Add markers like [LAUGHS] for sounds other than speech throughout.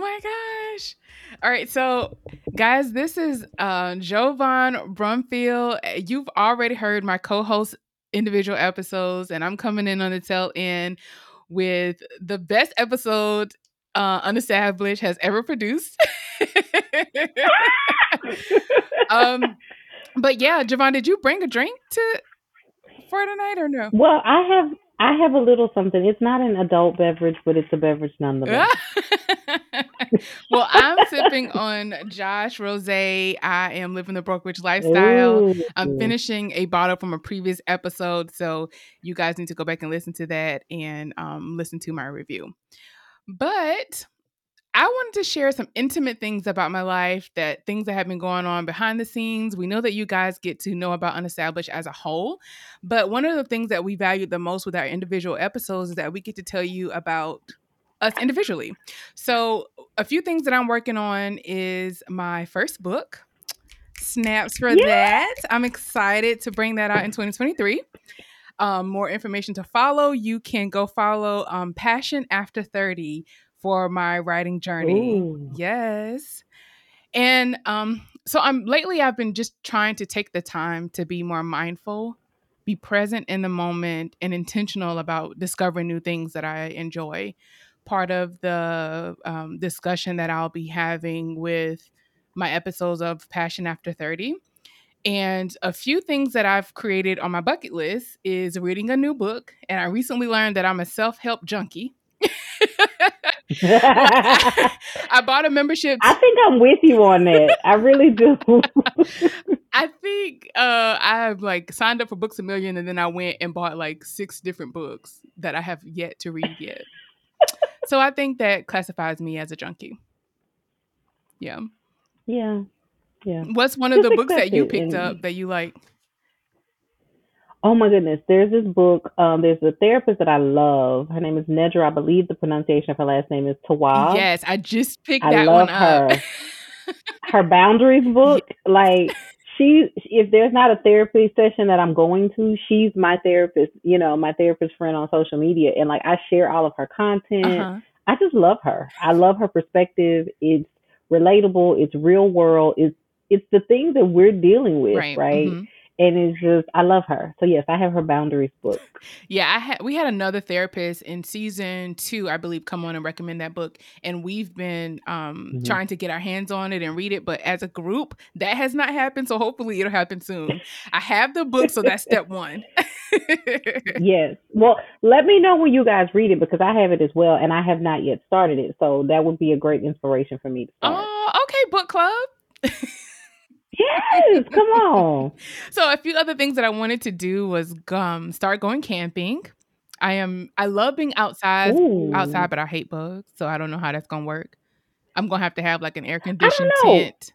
My gosh. All right, so guys, this is uh, Javon Brumfield. You've already heard my co-host individual episodes, and I'm coming in on the tail end with the best episode uh, Unestablished has ever produced. [LAUGHS] um, but yeah, Javon, did you bring a drink to for tonight or no? Well, I have I have a little something. It's not an adult beverage, but it's a beverage nonetheless. [LAUGHS] well, I'm sipping on Josh Rose. I am living the broke rich lifestyle. Ooh. I'm finishing a bottle from a previous episode, so you guys need to go back and listen to that and um, listen to my review. But I wanted to share some intimate things about my life, that things that have been going on behind the scenes. We know that you guys get to know about Unestablished as a whole, but one of the things that we value the most with our individual episodes is that we get to tell you about us individually. So, a few things that I'm working on is my first book. Snaps for yeah. that. I'm excited to bring that out in 2023. Um, more information to follow. You can go follow um, Passion After 30 for my writing journey. Ooh. Yes. And um so I'm lately I've been just trying to take the time to be more mindful, be present in the moment and intentional about discovering new things that I enjoy. Part of the um, discussion that I'll be having with my episodes of Passion After 30. And a few things that I've created on my bucket list is reading a new book. And I recently learned that I'm a self help junkie. [LAUGHS] [LAUGHS] I bought a membership. I think I'm with you on that. I really do. [LAUGHS] I think uh, I have like signed up for Books a Million and then I went and bought like six different books that I have yet to read yet. so I think that classifies me as a junkie. Yeah. Yeah. Yeah. What's one of Just the books that you picked and... up that you like? Oh my goodness. There's this book. Um, there's a therapist that I love. Her name is Nedra. I believe the pronunciation of her last name is Tawwab. Yes, I just picked I that love one up. Her. [LAUGHS] her boundaries book, like she if there's not a therapy session that I'm going to, she's my therapist, you know, my therapist friend on social media. And like I share all of her content. Uh-huh. I just love her. I love her perspective. It's relatable, it's real world, it's it's the things that we're dealing with, right? right? Mm-hmm and it's just I love her. So yes, I have her boundaries book. Yeah, I had we had another therapist in season two, I believe, come on and recommend that book, and we've been um, mm-hmm. trying to get our hands on it and read it, but as a group, that has not happened. So hopefully, it'll happen soon. I have the book, so that's step one. [LAUGHS] yes. Well, let me know when you guys read it because I have it as well, and I have not yet started it. So that would be a great inspiration for me to start. Oh, okay, book club. [LAUGHS] Yes, come on. [LAUGHS] so a few other things that I wanted to do was um, start going camping. I am I love being outside Ooh. outside, but I hate bugs, so I don't know how that's gonna work. I'm gonna have to have like an air conditioned tent.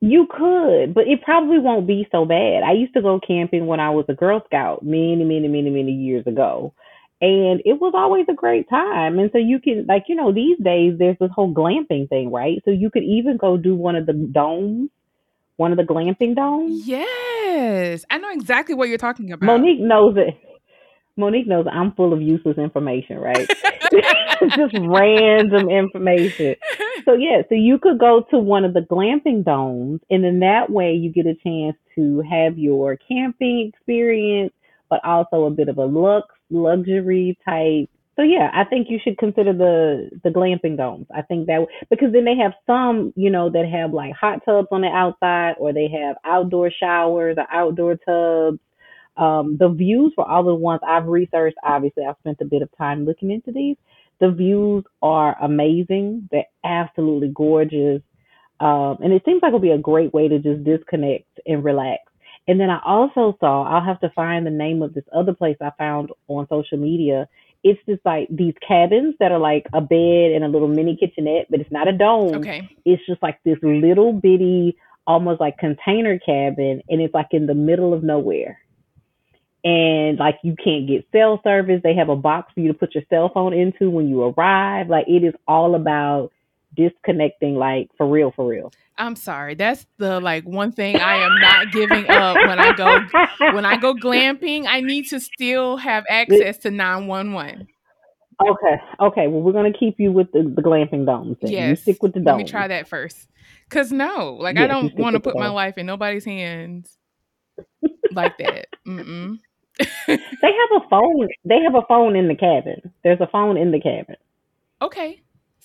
You could, but it probably won't be so bad. I used to go camping when I was a Girl Scout many, many, many, many years ago and it was always a great time. And so you can like, you know, these days there's this whole glamping thing, right? So you could even go do one of the domes, one of the glamping domes. Yes. I know exactly what you're talking about. Monique knows it. Monique knows I'm full of useless information, right? [LAUGHS] [LAUGHS] Just random information. So yeah, so you could go to one of the glamping domes and in that way you get a chance to have your camping experience, but also a bit of a look luxury type. So yeah, I think you should consider the the glamping domes. I think that because then they have some, you know, that have like hot tubs on the outside, or they have outdoor showers or outdoor tubs. Um, the views for all the ones I've researched, obviously, I've spent a bit of time looking into these. The views are amazing. They're absolutely gorgeous. Um, and it seems like it'll be a great way to just disconnect and relax. And then I also saw, I'll have to find the name of this other place I found on social media. it's just like these cabins that are like a bed and a little mini kitchenette, but it's not a dome. Okay. It's just like this little bitty, almost like container cabin, and it's like in the middle of nowhere. And like you can't get cell service. They have a box for you to put your cell phone into when you arrive. Like it is all about disconnecting, like for real, for real. I'm sorry. That's the like one thing I am not giving up when I go [LAUGHS] when I go glamping. I need to still have access to 911. Okay, okay. Well, we're gonna keep you with the, the glamping domes. Then. Yes. You stick with the Let me try that first. Cause no, like I Yes, you don't want to put my life in nobody's hands [LAUGHS] like that. Mm-mm. They have a phone. They have a phone in the cabin. There's a phone in the cabin. okay.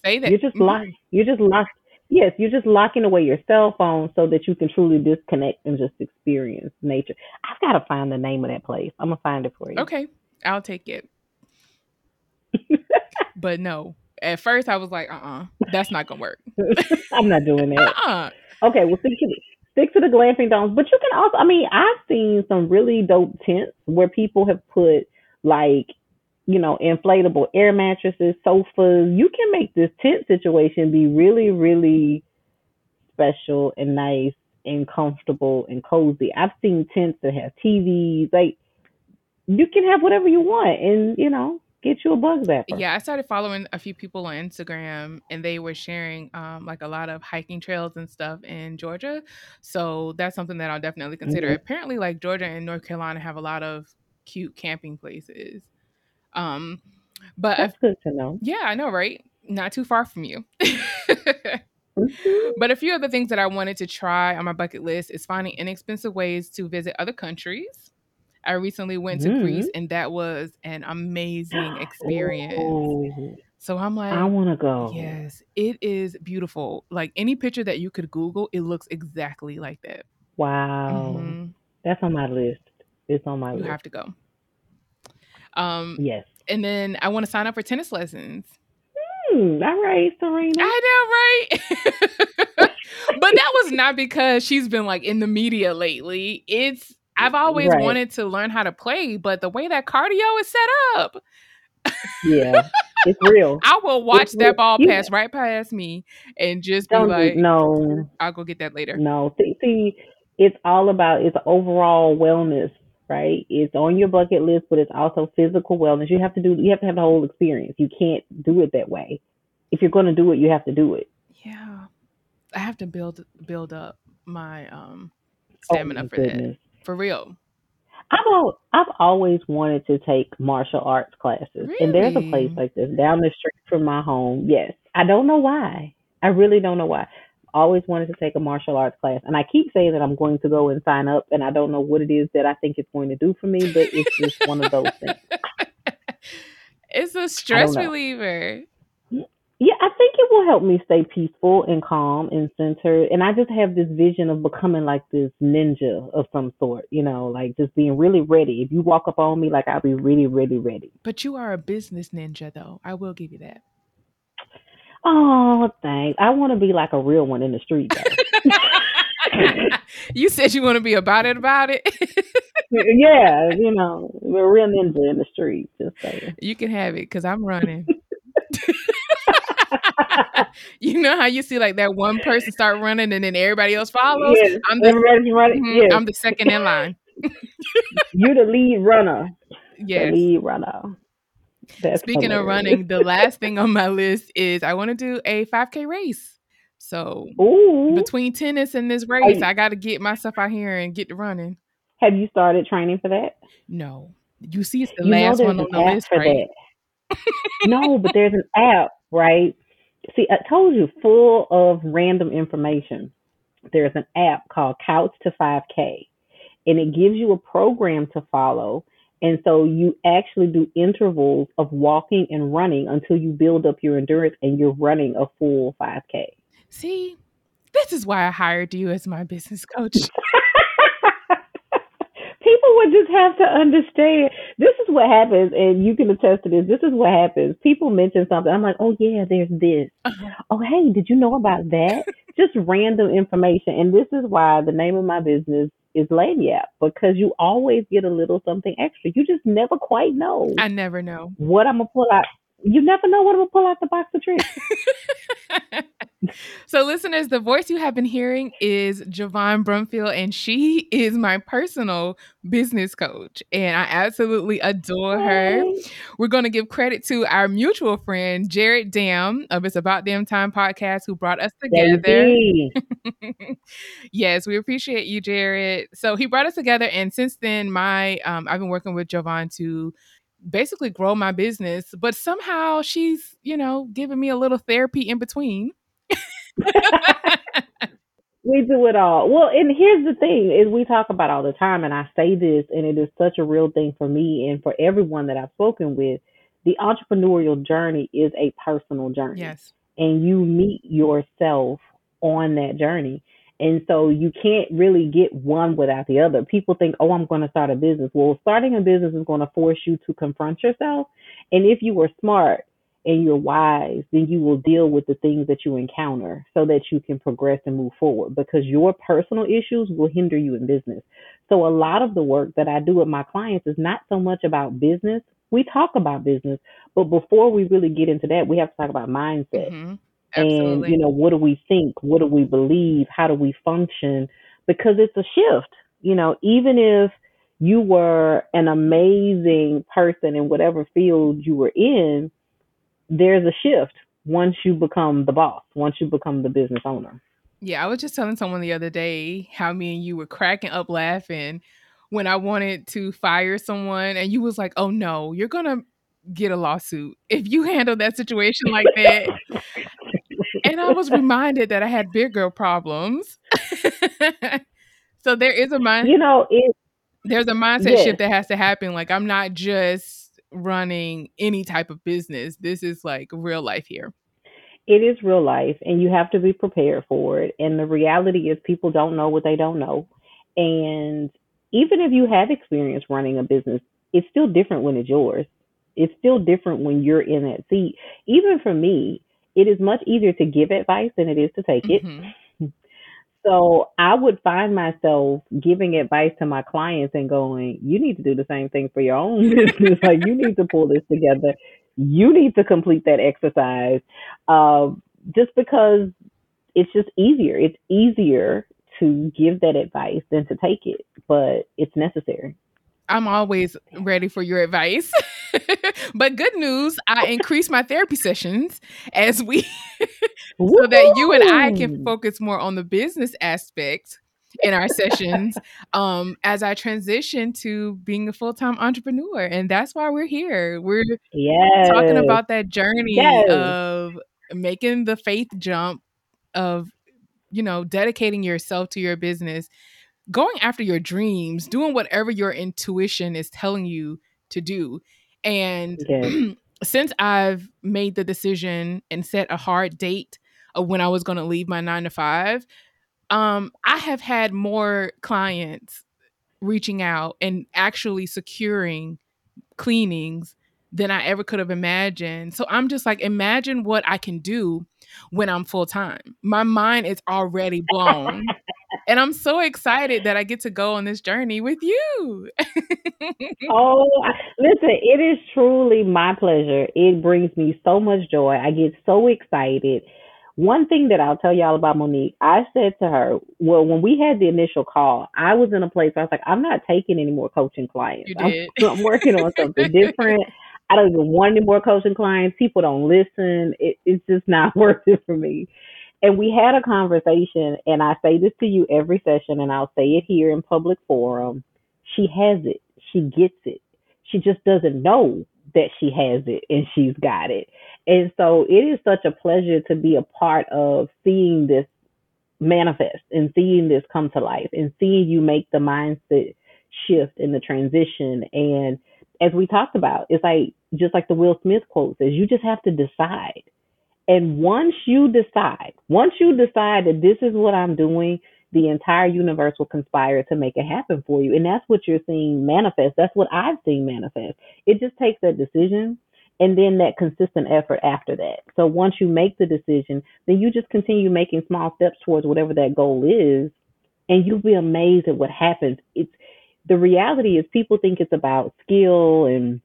Say that. You're just Mhm. lock. You're just lock. Yes, you're just locking away your cell phone so that you can truly disconnect and just experience nature. I've got to find the name of that place. I'm gonna find it for you. Okay. I'll take it. [LAUGHS] but no. At first I was like, uh-uh, that's not gonna work. [LAUGHS] I'm not doing that. [LAUGHS] Uh-uh. Okay, well stick to the, stick to the glamping domes, but you can also. I mean, I've seen some really dope tents where people have put like, you know, inflatable air mattresses, sofas. You can make this tent situation be really, really special and nice and comfortable and cozy. I've seen tents that have TVs. Like, you can have whatever you want, and you know, get you a bug zapper. Yeah, I started following a few people on Instagram and they were sharing um, like a lot of hiking trails and stuff in Georgia. So that's something that I'll definitely consider. Mhm. Apparently, like Georgia and North Carolina have a lot of cute camping places. Um, but That's good to know. yeah, I know, right? Not too far from you. [LAUGHS] Mhm. but a few other things that I wanted to try on my bucket list is finding inexpensive ways to visit other countries. I recently went to Greece and that was an amazing [GASPS] experience. Ooh, So I'm like, I want to go. yes, it is beautiful. Like any picture that you could Google, it looks exactly like that. Wow. Mhm. That's on my list. It's on my You list. You have to go. Um, Yes. and then I want to sign up for tennis lessons. Hmm, all right, Serena. I know, right? [LAUGHS] but that was not because she's been like in the media lately. It's I've always Right. wanted to learn how to play, but the way that cardio is set up, yeah, [LAUGHS] it's real. I will watch real. that ball You- pass right past me and just be Don't like, do, no, I'll go get that later. no. See, see, it's all about it's overall wellness, right? It's on your bucket list, but it's also physical wellness. You have to do. You have to have the whole experience. You can't do it that way. If you're going to do it, you have to do it. Yeah. I have to build build up my um Oh, stamina my for that. For real. I've al- I've always wanted to take martial arts classes, and there's a place like this down the street from my home. Yes, I don't know why. I really don't know why. Always wanted to take a martial arts class, and I keep saying that I'm going to go and sign up, and I don't know what it is that I think it's going to do for me, but it's just one of those things. [LAUGHS] it's a stress reliever. Yeah, I think it will help me stay peaceful and calm and centered. And I just have this vision of becoming like this ninja of some sort, you know, like just being really ready. If you walk up on me, like I'll be really, really ready. But you are a business ninja though. I will give you that. Oh, thanks. I want to be like a real one in the street, though. [LAUGHS] you said you want to be about it about it. [LAUGHS] yeah, you know, we're a real ninja in the street. Just saying. you can have it because I'm running. [LAUGHS] you know how you see like that one person start running and then everybody else follows? Yes, I'm the everybody's running. mhm, Yes, I'm the second in line. you're the lead runner. The lead runner. That's Speaking of running, the last thing on my list is I want to do a 5K race. So Ooh, between tennis and this race, you- I got to get myself out here and get to running. have you started training for that? No, you see, it's the you last one on the list, right? no, but there's an app, right? See, I told you, full of random information. There's an app called Couch to 5K, and it gives you a program to follow. And so you actually do intervals of walking and running until you build up your endurance and you're running a full 5K. See, this is why I hired you as my business coach. [LAUGHS] People would just have to understand. This is what happens, and you can attest to this. This is what happens. People mention something. I'm like, oh yeah, there's this. Uh-huh. Oh hey, did you know about that? [LAUGHS] just random information. And this is why the name of my business is lagniappe because you always get a little something extra. You just never quite know. I never know what I'm gonna pull out. You never know what I'm gonna pull out the box of tricks. [LAUGHS] so, listeners, the voice you have been hearing is Javon Brumfield, and she is my personal business coach, and I absolutely adore her. We're going to give credit to our mutual friend, Jared Dam of It's About Damn Time podcast, who brought us together. [LAUGHS] yes, we appreciate you, Jared. So, he brought us together, and since then, my um, I've been working with Javon to basically grow my business, but somehow she's, you know, giving me a little therapy in between. [LAUGHS] we do it all. Well, and here's the thing is we talk about all the time and I say this and it is such a real thing for me and for everyone that I've spoken with. The entrepreneurial journey is a personal journey. Yes. And you meet yourself on that journey. And so you can't really get one without the other. People think, oh, I'm going to start a business. Well, starting a business is going to force you to confront yourself. And if you were smart and you're wise, then you will deal with the things that you encounter so that you can progress and move forward because your personal issues will hinder you in business. So a lot of the work that I do with my clients is not so much about business. We talk about business, but before we really get into that, we have to talk about mindset. Mm-hmm. And, you know, what do we think? What do we believe? How do we function? Because it's a shift. You know, even if you were an amazing person in whatever field you were in, there's a shift once you become the boss, once you become the business owner. Yeah, I was just telling someone the other day how me and you were cracking up laughing when I wanted to fire someone and you was like, "Oh no, you're going to get a lawsuit if you handle that situation like that." and I was reminded that I had big girl problems. [LAUGHS] so there is a mind. You know, it, there's a mindset yes. shift that has to happen. Like I'm not just running any type of business. This is like real life here. It is real life, and you have to be prepared for it. And the reality is, people don't know what they don't know. And even if you have experience running a business, it's still different when it's yours. It's still different when you're in that seat. Even for me, it is much easier to give advice than it is to take it. Mm-hmm. So I would find myself giving advice to my clients and going, you need to do the same thing for your own [LAUGHS] business. like you need to pull this together. You need to complete that exercise. Uh, just because it's just easier. It's easier to give that advice than to take it, but it's necessary. I'm always ready for your advice. [LAUGHS] but good news, I increased my therapy sessions as we [LAUGHS] so that you and I can focus more on the business aspect in our sessions [LAUGHS] um, as I transition to being a full time entrepreneur. And that's why we're here. We're yes. talking about that journey yes. of making the faith jump of, you know, dedicating yourself to your business going after your dreams, doing whatever your intuition is telling you to do. And [CLEARS THROAT] since I've made the decision and set a hard date of when I was going to leave my 9 to 5, um I have had more clients reaching out and actually securing cleanings than I ever could have imagined. So I'm just like, imagine what I can do when I'm full time. My mind is already blown. [LAUGHS] and I'm so excited that I get to go on this journey with you. oh, listen, it is truly my pleasure. It brings me so much joy. I get so excited. One thing that I'll tell y'all about Monique, I said to her, well, when we had the initial call, I was in a place where I was like, I'm not taking any more coaching clients. I'm, [LAUGHS] I'm, working on something different. I don't even want any more coaching clients. People don't listen. It, it's just not [LAUGHS] worth it for me. And we had a conversation, and I say this to you every session, and I'll say it here in public forum. She has it. She gets it. She just doesn't know that she has it and she's got it. And so it is such a pleasure to be a part of seeing this manifest and seeing this come to life and seeing you make the mindset shift in the transition. And as we talked about, it's like just like the Will Smith quote says, you just have to decide. And once you decide, once you decide that this is what I'm doing, the entire universe will conspire to make it happen for you. And that's what you're seeing manifest. That's what I've seen manifest. It just takes that decision and then that consistent effort after that. So once you make the decision, then you just continue making small steps towards whatever that goal is and you'll be amazed at what happens. It's the reality is people think it's about skill and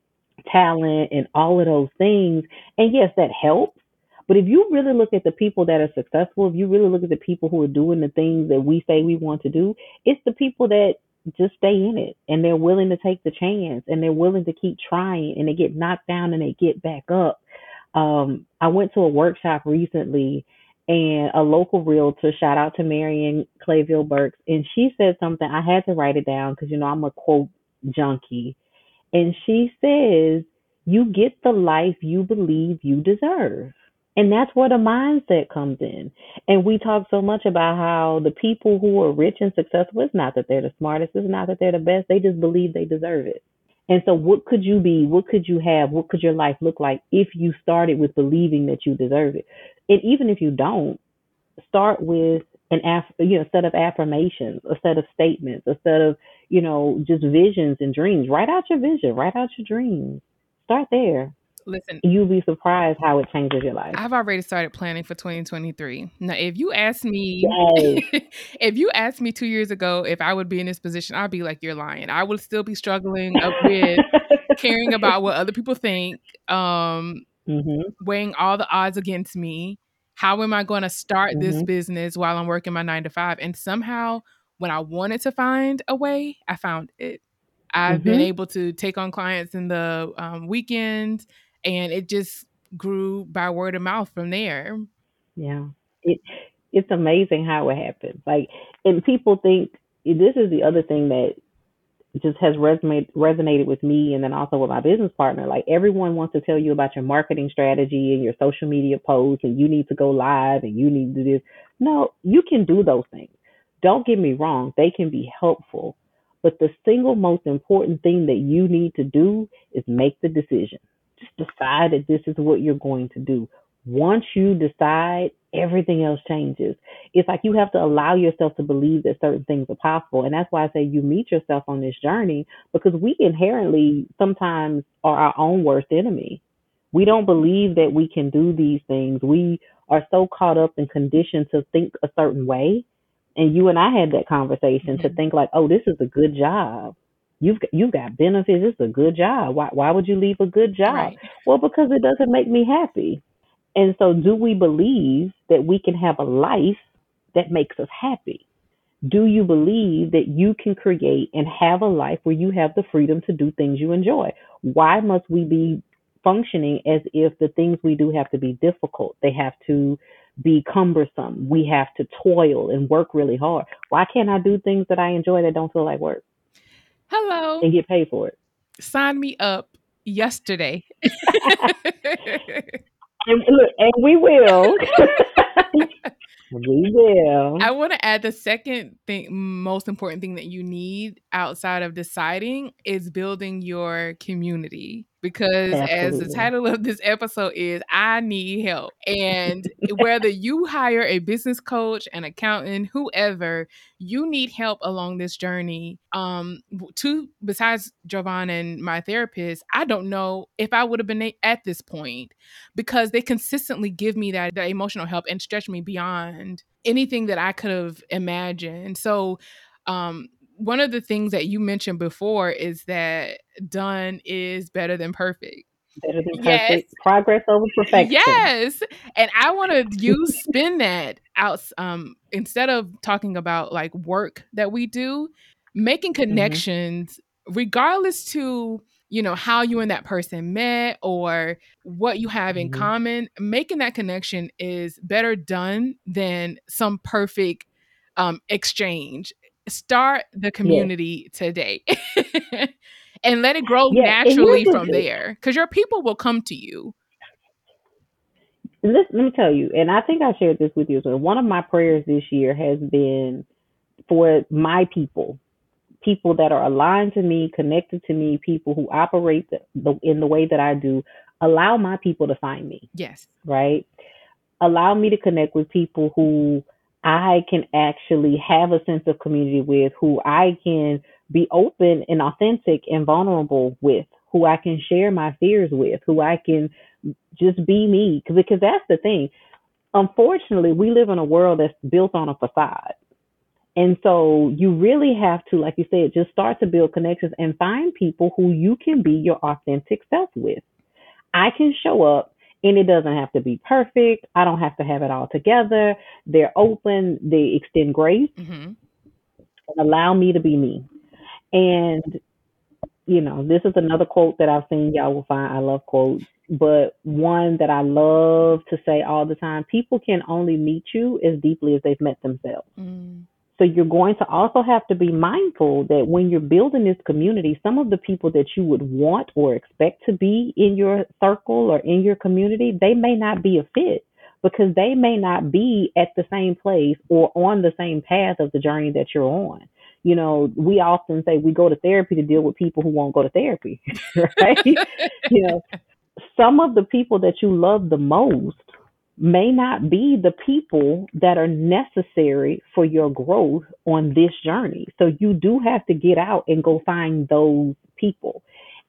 talent and all of those things. And yes, that helps. But if you really look at the people that are successful, if you really look at the people who are doing the things that we say we want to do, it's the people that just stay in it and they're willing to take the chance and they're willing to keep trying and they get knocked down and they get back up. Um, I went to a workshop recently and a local realtor, shout out to Marion Clayville Burks, and she said something. I had to write it down because you know I'm a quote junkie. And she says, You get the life you believe you deserve. And that's where the mindset comes in. And we talk so much about how the people who are rich and successful, it's not that they're the smartest, it's not that they're the best, they just believe they deserve it. And so, what could you be? What could you have? What could your life look like if you started with believing that you deserve it? And even if you don't, start with an aff- you know set of affirmations, a set of statements, a set of you know just visions and dreams. Write out your vision. Write out your dreams. Start there. Listen, You'll be surprised how it changes your life. I've already started planning for 2023. Now, if you asked me, Yes. [LAUGHS] if you asked me two years ago if I would be in this position, I'd be like, "You're lying." I would still be struggling up with [LAUGHS] caring about what other people think, um, hmm weighing all the odds against me. How am I going to start this hmm business while I'm working my nine to five? And somehow, when I wanted to find a way, I found it. I've been hmm able to take on clients in the um, weekends, and it just grew by word of mouth from there. Yeah. It it's amazing how it happens. Like, and people think this is the other thing that just has resonate, resonated with me and then also with my business partner. Like everyone wants to tell you about your marketing strategy and your social media posts and you need to go live and you need to do this. No, you can do those things. Don't get me wrong, they can be helpful. But the single most important thing that you need to do is make the decision. Decide that this is what you're going to do. Once you decide, everything else changes. It's like you have to allow yourself to believe that certain things are possible. And that's why I say you meet yourself on this journey because we inherently sometimes are our own worst enemy. We don't believe that we can do these things. We are so caught up and conditioned to think a certain way. And you and I had that conversation to Mhm. think like, oh, this is a good job. You've got, you've got benefits. It's a good job. Why why would you leave a good job? Right. Well, because it doesn't make me happy. And so, do we believe that we can have a life that makes us happy? Do you believe that you can create and have a life where you have the freedom to do things you enjoy? Why must we be functioning as if the things we do have to be difficult? They have to be cumbersome. We have to toil and work really hard. Why can't I do things that I enjoy that don't feel like work Hello. and get paid for it? Sign me up yesterday. [LAUGHS] And look, and we will. [LAUGHS] we will. I want to add the second thing, most important thing that you need outside of deciding is building your community. Because as the title of this episode is, I need help. And whether you hire a business coach, an accountant, whoever, you need help along this journey. Um, to besides Javon and my therapist, I don't know if I would have been at this point because they consistently give me that, that emotional help and stretch me beyond anything that I could have imagined. So, um, one of the things that you mentioned before is that done is better than perfect. Better than Yes. perfect. Progress over perfection. Yes. And I want to use spin that out um instead of talking about like work that we do, making Mm-hmm. connections regardless to you know how you and that person met or what you have in Mhm. common making that connection is better done than some perfect um exchange start the community today [LAUGHS] and let it grow here's naturally from thing. there because your people will come to you Let, let me tell you, and I think I shared this with you as well. One of my prayers this year has been for my people, people that are aligned to me, connected to me, people who operate the, the, in the way that I do. Allow my people to find me, yes right? Allow me to connect with people who I can actually have a sense of community with, who I can be open and authentic and vulnerable with, who I can share my fears with, who I can just be me. Because that's the thing. Unfortunately, we live in a world that's built on a facade. And so you really have to, like you said, just start to build connections and find people who you can be your authentic self with. I can show up and it doesn't have to be perfect. I don't have to have it all together. They're open, they extend grace Mm-hmm. and allow me to be me. And, you know, this is another quote that I've seen. Y'all will find I love quotes, but one that I love to say all the time people can only meet you as deeply as they've met themselves. Mm. So you're going to also have to be mindful that when you're building this community, some of the people that you would want or expect to be in your circle or in your community, they may not be a fit because they may not be at the same place or on the same path of the journey that you're on. You know, we often say we go to therapy to deal with people who won't go to therapy, [LAUGHS] right? you know, some of the people that you love the most may not be the people that are necessary for your growth on this journey. So you do have to get out and go find those people.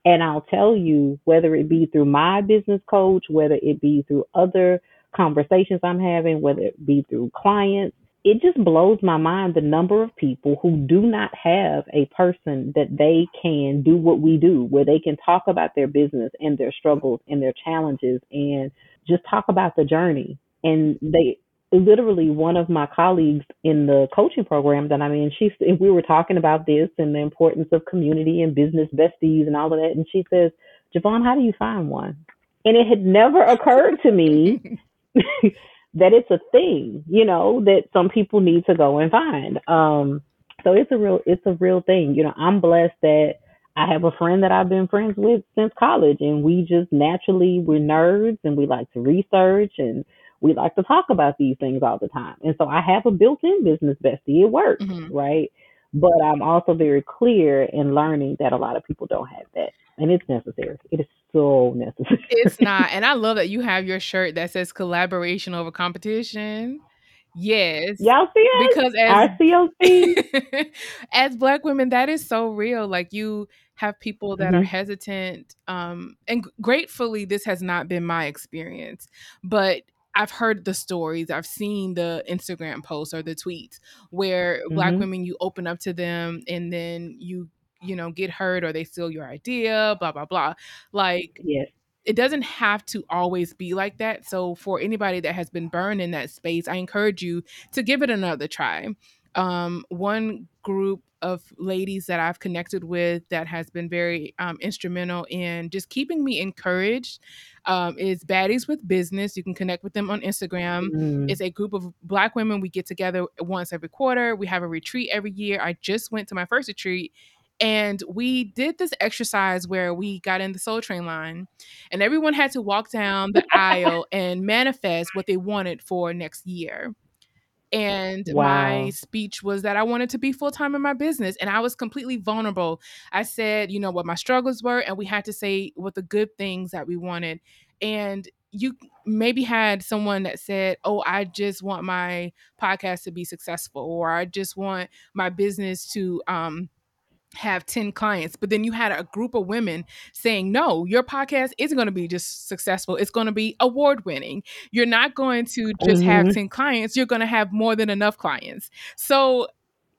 And I'll tell you, whether it be through my business coach, whether it be through other conversations I'm having, whether it be through clients, it just blows my mind the number of people who do not have a person that they can do what we do, where they can talk about their business and their struggles and their challenges and just talk about the journey. And they literally one of my colleagues in the coaching program that I'm in, she [LAUGHS] we were talking about this and the importance of community and business besties and all of that. And she says, Javon, how do you find one? And it had never occurred to me [LAUGHS] that it's a thing, you know, that some people need to go and find. Um, so it's a real it's a real thing. You know, I'm blessed that I have a friend that I've been friends with since college and we just naturally we're nerds and we like to research and we like to talk about these things all the time. And so I have a built-in business bestie. It works, Mm-hmm. right? But I'm also very clear in learning that a lot of people don't have that. And it's necessary. It is so necessary. It's [LAUGHS] not. And I love that you have your shirt that says collaboration over competition. Yes. Y'all see it? Because as [LAUGHS] as black women, that is so real. Like you have people that are Mhm. hesitant. Um, and gratefully, this has not been my experience, but I've heard the stories. I've seen the Instagram posts or the tweets where black Mhm. women you open up to them and then you you know get hurt or they steal your idea. Blah blah blah. Like Yes. it doesn't have to always be like that. So for anybody that has been burned in that space, I encourage you to give it another try. Um, one group of ladies that I've connected with that has been very um, instrumental in just keeping me encouraged um, is Baddies with Business. You can connect with them on Instagram. Mm. It's a group of black women. We get together once every quarter. We have a retreat every year. I just went to my first retreat and we did this exercise where we got in the Soul Train line and everyone had to walk down the aisle [LAUGHS] and manifest what they wanted for next year. And my speech was that I wanted to be full time in my business. And I was completely vulnerable. I said, you know, what my struggles were, and we had to say what the good things that we wanted. And you maybe had someone that said, Oh, I just want my podcast to be successful, or I just want my business to um have 10 clients but then you had a group of women saying no your podcast isn't going to be just successful it's going to be award winning you're not going to just have Mhm. 10 clients you're going to have more than enough clients so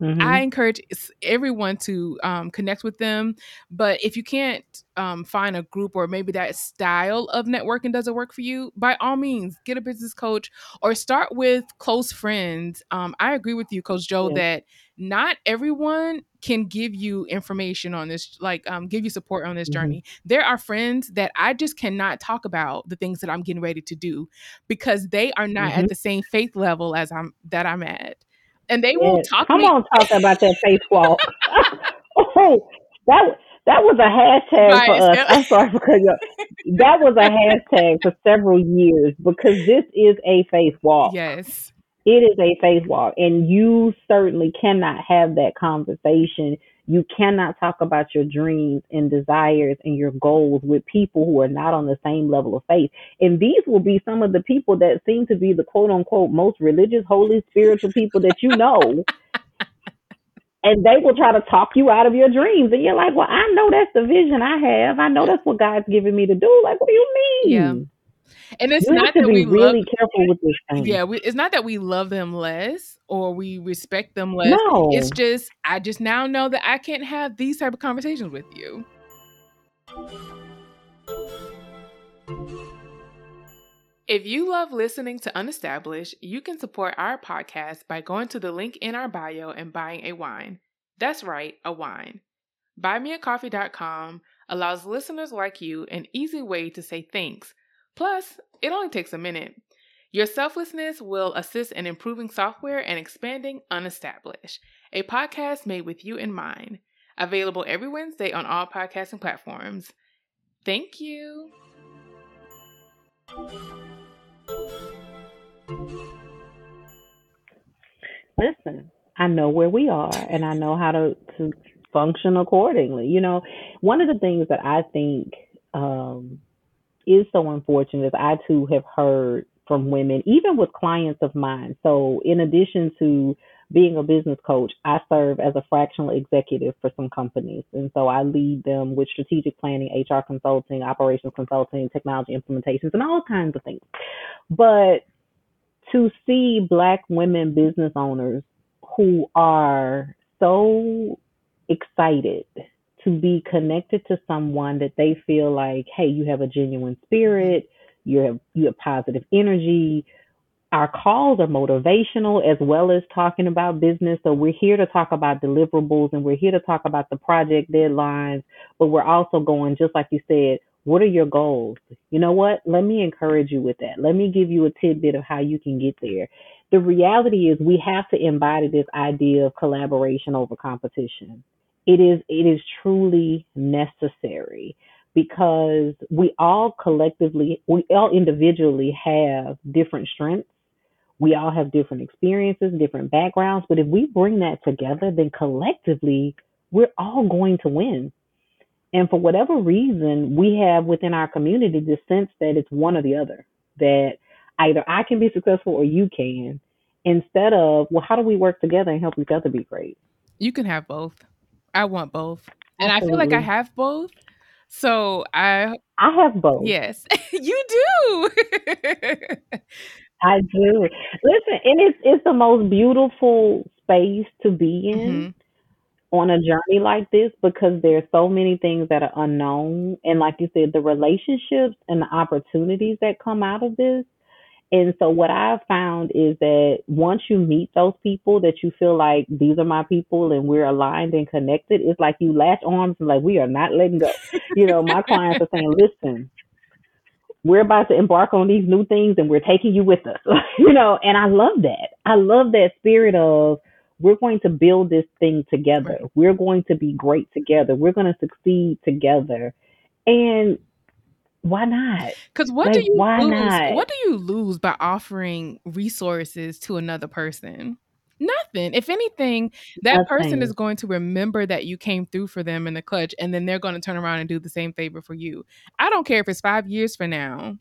Mhm. I encourage everyone to um, connect with them. But if you can't um, find a group or maybe that style of networking doesn't work for you, by all means, get a business coach or start with close friends. Um, I agree with you, Coach Joe, Yeah. that not everyone can give you information on this, like um, give you support on this Mhm. journey. There are friends that I just cannot talk about the things that I'm getting ready to do because they are not Mhm. at the same faith level as I'm that I'm at. And they won't talk Come me on, talk about that faith walk. [LAUGHS] oh, that that was a hashtag By for us. I'm sorry because that was a [LAUGHS] hashtag for several years because this is a faith walk. Yes. It is a faith walk, and you certainly cannot have that conversation. You cannot talk about your dreams and desires and your goals with people who are not on the same level of faith. And these will be some of the people that seem to be the quote unquote most religious, holy, spiritual people that you know. [LAUGHS] and they will try to talk you out of your dreams. And you're like, well, I know that's the vision I have. I know that's what God's given me to do. Like, what do you mean? Yeah. And it's You not that we really love careful with this thing. yeah, we, it's not that we love them less or we respect them less. No. It's just I just now know that I can't have these type of conversations with you. If you love listening to Unestablished, you can support our podcast by going to the link in our bio and buying a wine. That's right, a wine. BuyMeACoffee.com allows listeners like you an easy way to say thanks. Plus, it only takes a minute. Your selflessness will assist in improving software and expanding Unestablished, a podcast made with you in mind. Available every Wednesday on all podcasting platforms. Thank you. Listen, I know where we are and I know how to, to function accordingly. You know, one of the things that I think um, is so unfortunate is I too have heard from women, even with clients of mine. So, in addition to being a business coach, I serve as a fractional executive for some companies. And so I lead them with strategic planning, HR consulting, operations consulting, technology implementations, and all kinds of things. But to see Black women business owners who are so excited to be connected to someone that they feel like, hey, you have a genuine spirit, you have you have positive energy. Our calls are motivational as well as talking about business. So we're here to talk about deliverables and we're here to talk about the project deadlines, but we're also going just like you said, what are your goals? You know what? Let me encourage you with that. Let me give you a tidbit of how you can get there. The reality is we have to embody this idea of collaboration over competition. It is it is truly necessary because we all collectively, we all individually have different strengths. We all have different experiences, different backgrounds, but if we bring that together, then collectively, we're all going to win. And for whatever reason, we have within our community the sense that it's one or the other, that either I can be successful or you can, instead of, well, how do we work together and help each other be great? You can have both. I want both. And I feel like I have both. So I I have both. yes, [LAUGHS] you do. I do. Listen, and it's it's the most beautiful space to be in Mhm. on a journey like this because there's so many things that are unknown and like you said the relationships and the opportunities that come out of this and so what I've found is that once you meet those people that you feel like these are my people and we're aligned and connected, it's like you latch arms and like we are not letting go. You know, my clients are saying, listen, we're about to embark on these new things and we're taking you with us. [LAUGHS] you know, and I love that. I love that spirit of we're going to build this thing together. We're going to be great together. We're going to succeed together. And why not? Because what do you why lose? not? What do you lose by offering resources to another person? Nothing. If anything, that person is going to remember that you came through for them in the clutch, and then they're going to turn around and do the same favor for you. I don't care if it's five years from now.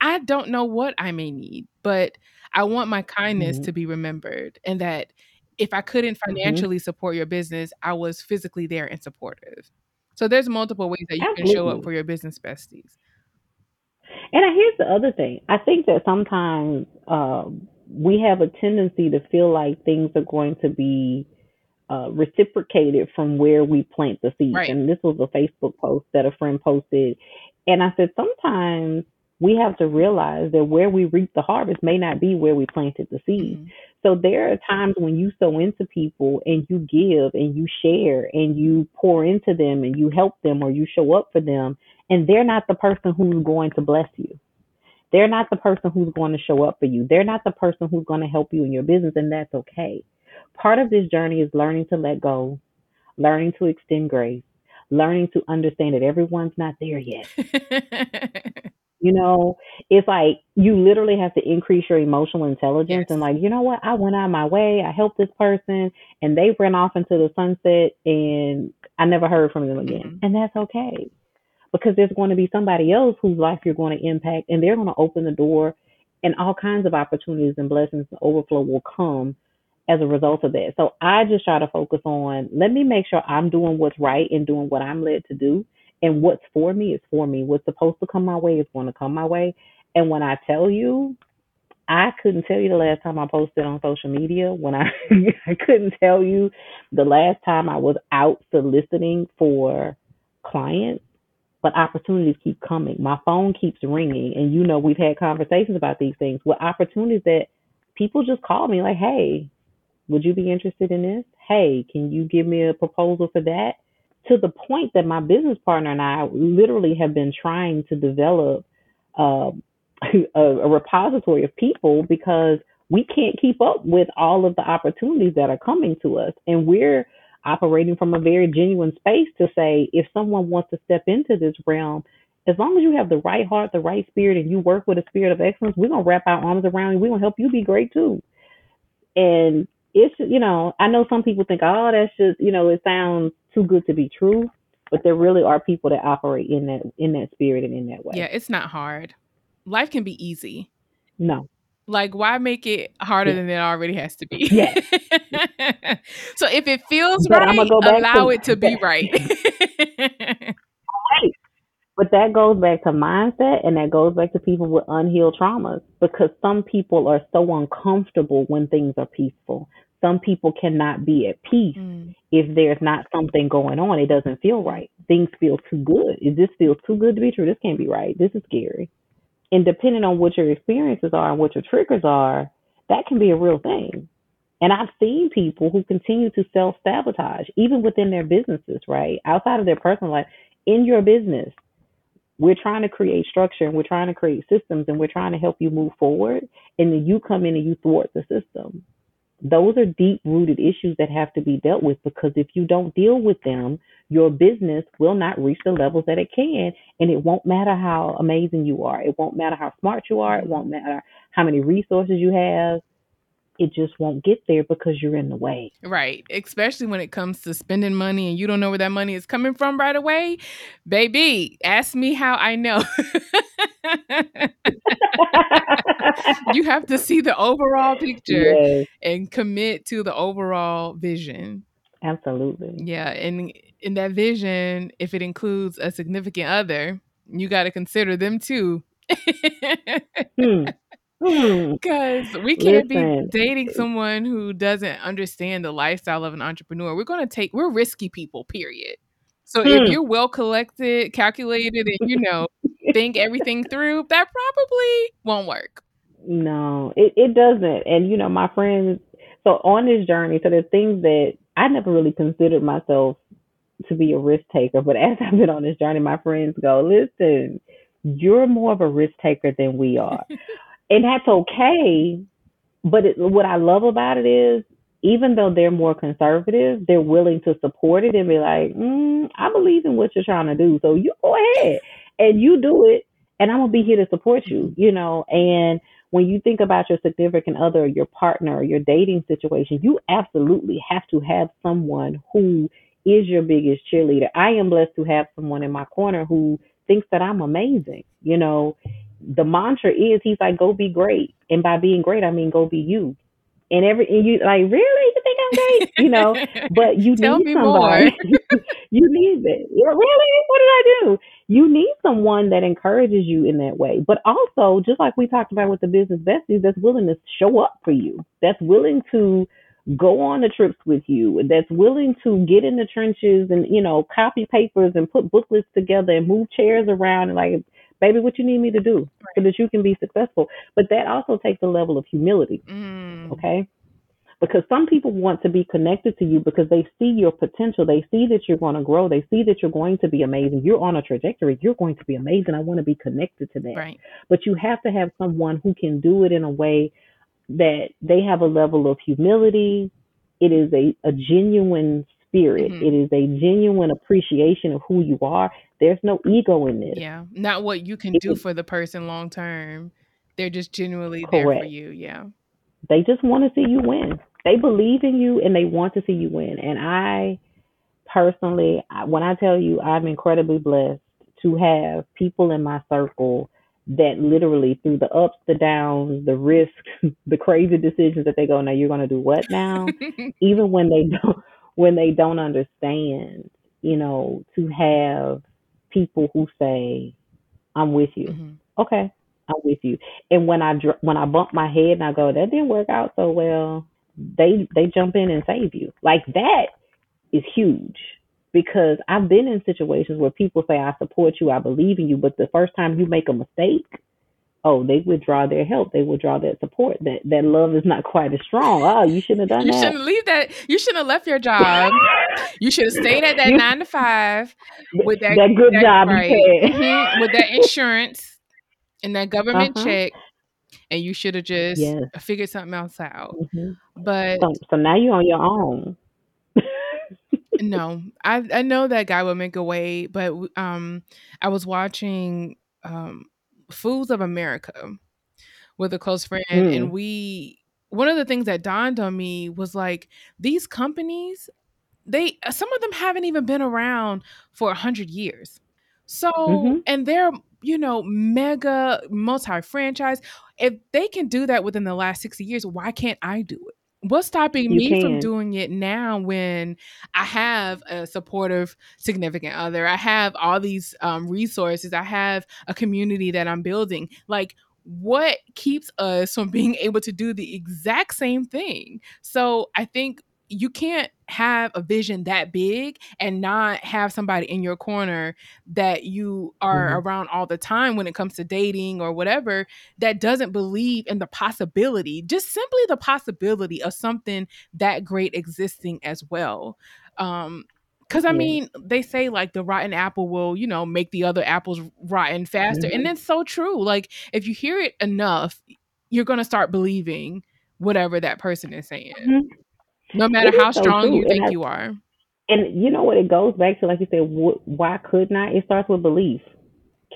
I don't know what I may need, but I want my kindness Mhm. to be remembered, and that if I couldn't Mhm. financially support your business, I was physically there and supportive. So there's multiple ways that you can show up for your business besties. And here's the other thing. I think that sometimes um, we have a tendency to feel like things are going to be uh, reciprocated from where we plant the seeds. Right. And this was a Facebook post that a friend posted. And I said, sometimes we have to realize that where we reap the harvest may not be where we planted the seed. Mhm. So there are times when you sow into people and you give and you share and you pour into them and you help them or you show up for them, and they're not the person who's going to bless you. They're not the person who's going to show up for you. They're not the person who's going to help you in your business, and that's okay. Part of this journey is learning to let go, learning to extend grace, learning to understand that everyone's not there yet. [LAUGHS] You know, it's like you literally have to increase your emotional intelligence Yes. and like, you know what? I went out of my way. I helped this person and they ran off into the sunset and I never heard from them again. Mhm. And that's okay. Because there's going to be somebody else whose life you're going to impact and they're going to open the door and all kinds of opportunities and blessings and overflow will come as a result of that. So I just try to focus on let me make sure I'm doing what's right and doing what I'm led to do. And what's for me is for me. What's supposed to come my way is going to come my way. And when I tell you, I couldn't tell you the last time I posted on social media. When I [LAUGHS] I couldn't tell you the last time I was out soliciting for clients, but opportunities keep coming. My phone keeps ringing, and you know we've had conversations about these things with opportunities that people just call me like, "Hey, would you be interested in this? Hey, can you give me a proposal for that?" To the point that my business partner and I literally have been trying to develop. Uh, [LAUGHS] a, a repository of people because we can't keep up with all of the opportunities that are coming to us. And we're operating from a very genuine space to say if someone wants to step into this realm, as long as you have the right heart, the right spirit, and you work with a spirit of excellence, we're gonna wrap our arms around you. We're gonna help you be great too. And it's you know, I know some people think, oh, that's just you know, it sounds too good to be true, but there really are people that operate in that in that spirit and in that way. Yeah, it's not hard life can be easy. No. Like, why make it harder yeah. than it already has to be? Yeah. [LAUGHS] so if it feels but right, go allow to, it to be right. [LAUGHS] right. But that goes back to mindset and that goes back to people with unhealed traumas because some people are so uncomfortable when things are peaceful. Some people cannot be at peace mm. if there's not something going on. It doesn't feel right. Things feel too good. This feels too good to be true. This can't be right. This is scary. And depending on what your experiences are and what your triggers are, that can be a real thing. And I've seen people who continue to self sabotage, even within their businesses, right? Outside of their personal life, in your business, we're trying to create structure and we're trying to create systems and we're trying to help you move forward. And then you come in and you thwart the system. Those are deep rooted issues that have to be dealt with because if you don't deal with them, your business will not reach the levels that it can. And it won't matter how amazing you are. It won't matter how smart you are. It won't matter how many resources you have. It just won't get there because you're in the way. Right. Especially when it comes to spending money and you don't know where that money is coming from right away. Baby, ask me how I know. [LAUGHS] you have to see the overall picture yes. and commit to the overall vision. Absolutely. Yeah, and in that vision, if it includes a significant other, you got to consider them too. [LAUGHS] hmm. Because hmm. we can't Listen. be dating someone who doesn't understand the lifestyle of an entrepreneur. We're going to take, we're risky people, period. So hmm. if you're well collected, calculated, and you know, think everything through, that probably won't work. No, it, it doesn't. And, you know, my friends, so on this journey, so there's things that I never really considered myself to be a risk taker, but [LAUGHS] as I've been on this journey, my friends go, listen, you're more of a risk taker than we are. [LAUGHS] and that's okay. But it, what I love about it is, even though they're more conservative, they're willing to support it and be like, mm, I believe in what you're trying to do. So you go ahead and you do it. And I'm to be here to support you, you know, and when you think about your significant other, your partner, your dating situation, you absolutely have to have someone who is your biggest cheerleader. I am blessed to have someone in my corner who thinks that I'm amazing. You know, the mantra is he's like, go be great. And by being great, I mean go be you. And every and you like, really? You think I'm great? You know, [LAUGHS] but you Tell need somebody. [LAUGHS] you need it. Really? What did I do? you need someone that encourages you in that way. But also, just like we talked about with the business besties, that's willing to show up for you, that's willing to go on the trips with you, that's willing to get in the trenches and, you know, copy papers and put booklets together and move chairs around and like, baby, what you need me to do right. so that you can be successful. But that also takes a level of humility. Mm. Okay because some people want to be connected to you because they see your potential. They see that you're going to grow. They see that you're going to be amazing. You're on a trajectory. You're going to be amazing. I want to be connected to that. Right. But you have to have someone who can do it in a way that they have a level of humility. It is a, a genuine spirit. Mm-hmm. It is a genuine appreciation of who you are. There's no ego in this. Yeah. Not what you can it do is, for the person long term. They're just genuinely correct. there for you. Yeah. They just want to see you win. They believe in you and they want to see you win. And I personally, when I tell you I'm incredibly blessed to have people in my circle that literally through the ups, the downs, the risks, [LAUGHS] the crazy decisions that they go, now you're going to do what now? [LAUGHS] Even when they don't, when they don't understand, you know, to have people who say, I'm with you. Mm-hmm. Okay. I'm with you. And when I when I bump my head and I go, that didn't work out so well, they they jump in and save you. Like that is huge because I've been in situations where people say I support you, I believe in you, but the first time you make a mistake, oh, they withdraw their help, they withdraw that support. That that love is not quite as strong. Oh, you shouldn't have done you that. You shouldn't leave that. You shouldn't have left your job. you should have stayed at that you, nine to five with that, that good that, job right, mm-hmm, with that insurance and that government uh-huh. check. And you should have just yes. figured something else out. Mm-hmm. But so, so now you're on your own no, I I know that guy would make a way, but um, I was watching um, Foods of America with a close friend, mm. and we one of the things that dawned on me was like these companies, they some of them haven't even been around for a hundred years. So, mm-hmm. and they're you know mega multi franchise. If they can do that within the last sixty years, why can't I do it? What's stopping you me can. from doing it now when I have a supportive significant other? I have all these um, resources. I have a community that I'm building. Like, what keeps us from [LAUGHS] being able to do the exact same thing? So I think you can't have a vision that big and not have somebody in your corner that you are mm-hmm. around all the time when it comes to dating or whatever that doesn't believe in the possibility just simply the possibility of something that great existing as well um because I yeah. mean, they say like the rotten apple will, you know, make the other apples rotten faster. Mm-hmm. And it's so true. Like, if you hear it enough, you're going to start believing whatever that person is saying. Mm-hmm. No matter how strong you think you are. And you know what? It goes back to, like you said, wh- why couldn't I? It starts with belief.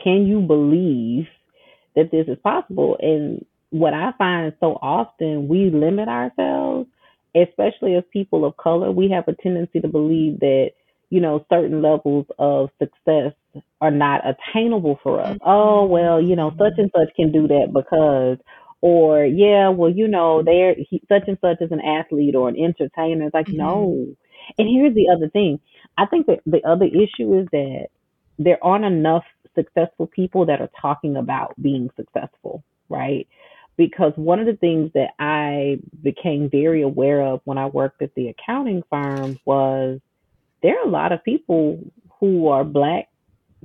Can you believe that this is possible? And what I find so often, we limit ourselves, especially as people of color. We have a tendency to believe that, you know, certain levels of success are not attainable for us. Mm-hmm. Oh, well, you know, such and such can do that because, or yeah, well, you know, they're he, such and such is an athlete or an entertainer. It's like mm-hmm. no. And here's the other thing. I think that the other issue is that there aren't enough successful people that are talking about being successful, right? Because one of the things that I became very aware of when I worked at the accounting firm was there are a lot of people who are black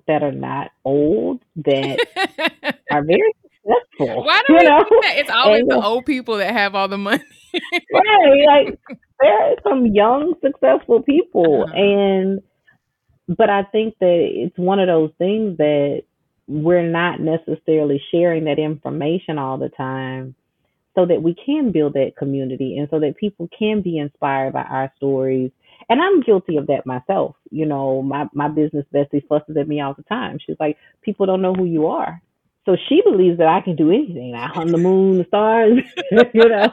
that are not old that [LAUGHS] are very Why do you know? that? It's always and, the old people that have all the money. [LAUGHS] right. Like there are some young, successful people. Uh-huh. And but I think that it's one of those things that we're not necessarily sharing that information all the time so that we can build that community and so that people can be inspired by our stories. And I'm guilty of that myself. You know, my, my business bestie fusses at me all the time. She's like, people don't know who you are. So she believes that I can do anything. I hunt [LAUGHS] the moon, the stars, [LAUGHS] you know.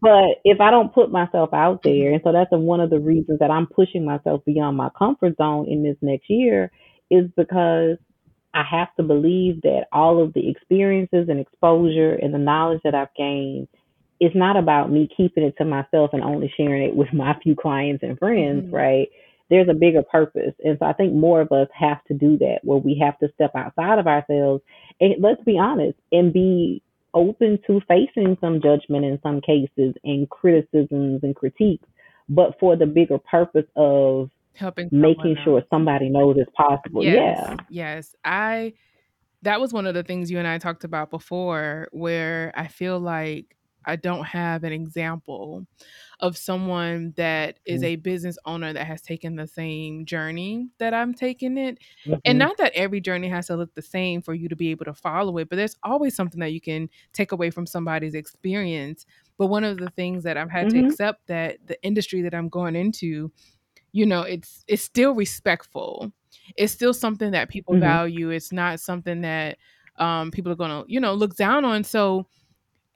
but if I don't put myself out there, and so that's a, one of the reasons that I'm pushing myself beyond my comfort zone in this next year, is because I have to believe that all of the experiences and exposure and the knowledge that I've gained is not about me keeping it to myself and only sharing it with my few clients and friends, mm-hmm. right? There's a bigger purpose. And so I think more of us have to do that where we have to step outside of ourselves and let's be honest and be open to facing some judgment in some cases and criticisms and critiques, but for the bigger purpose of helping making else. sure somebody knows it's possible. Yes, yeah. Yes. I that was one of the things you and I talked about before where I feel like I don't have an example of someone that is mm-hmm. a business owner that has taken the same journey that I'm taking it. Mm-hmm. And not that every journey has to look the same for you to be able to follow it, but there's always something that you can take away from somebody's experience. But one of the things that I've had mm-hmm. to accept that the industry that I'm going into, you know, it's it's still respectful. It's still something that people mm-hmm. value. It's not something that um, people are going to, you know, look down on. So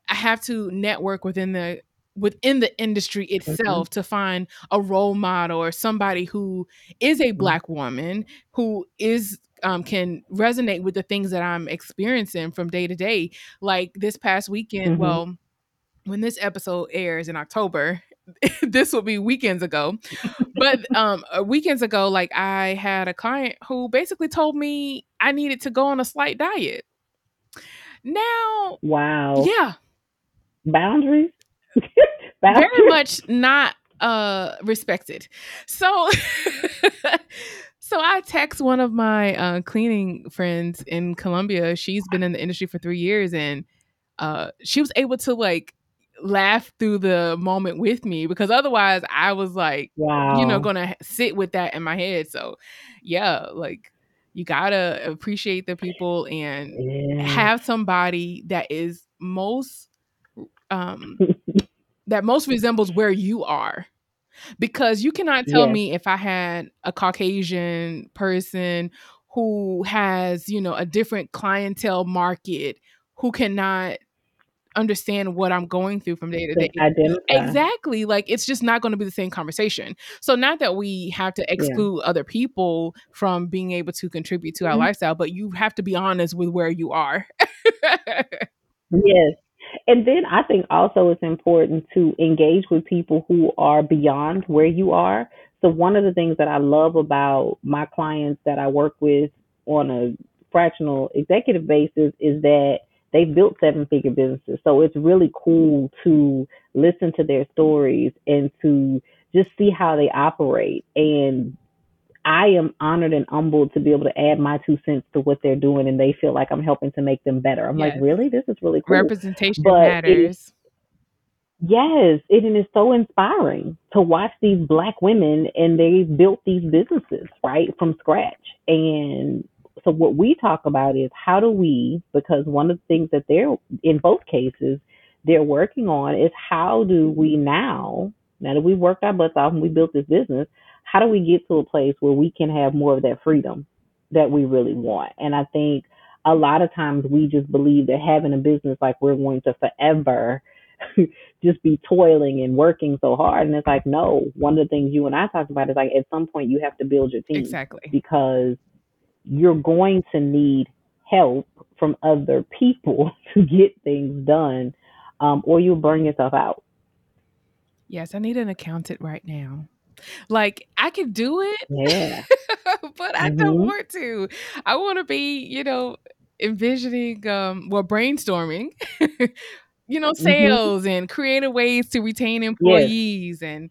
I have to network within the within the industry mm-hmm. itself mm-hmm. to find a role model or somebody who is a mm-hmm. black woman who is um, can resonate with the things that I'm experiencing from day to day. Like this past weekend, mm-hmm. well, when this episode airs in October, [LAUGHS] this will be weekends ago. but [LAUGHS] um uh, weekends ago, like I had a client who basically told me I needed to go on a slight diet. Now, wow. yeah, Boundaries? [LAUGHS] very much not uh respected. So [LAUGHS] so I text one of my uh cleaning friends in Colombia. She's been in the industry for 3 years and uh she was able to like laugh through the moment with me because otherwise I was like Wow. you know going to sit with that in my head. So yeah, like you got to appreciate the people and Yeah. have somebody that is most um [LAUGHS] that most resembles where you are because you cannot tell Yes. me if i had a caucasian person who has you know a different clientele market who cannot understand what i'm going through from day to day identify. Exactly. Like it's just not going to be the same conversation. So not that we have to exclude other people from being able to contribute to our Mhm. lifestyle, but you have to be honest with where you are. [LAUGHS] Yes. And then I think also it's important to engage with people who are beyond where you are. So one of the things that I love about my clients that I work with on a fractional executive basis is that they've built seven figure businesses. So it's really cool to listen to their stories and to just see how they operate. And I am honored and humbled to be able to add my two cents to what they're doing and they feel like I'm helping to make them better. I'm like, really? This is really cool. Representation But it- matters. Yes, it is so inspiring to watch these black women and they built these businesses right from scratch. And so what we talk about is how do we because one of the things that they're in both cases they're working on is how do we now now that we worked our butts off and we built this business, how do we get to a place where we can have more of that freedom that we really want? And I think a lot of times we just believe that having a business like we're going to forever [LAUGHS] just be toiling and working so hard. And it's like, no, one of the things you and I talked about is like at some point you have to build your team Exactly. because you're going to need help from other people [LAUGHS] to get things done, um, or you'll burn yourself out. Yes, I need an accountant right now. Like I could do it, Yeah. [LAUGHS] but I don't Mhm. want to. I want to be, you know, envisioning um well brainstorming [LAUGHS] you know Mhm. sales and creative ways to retain employees and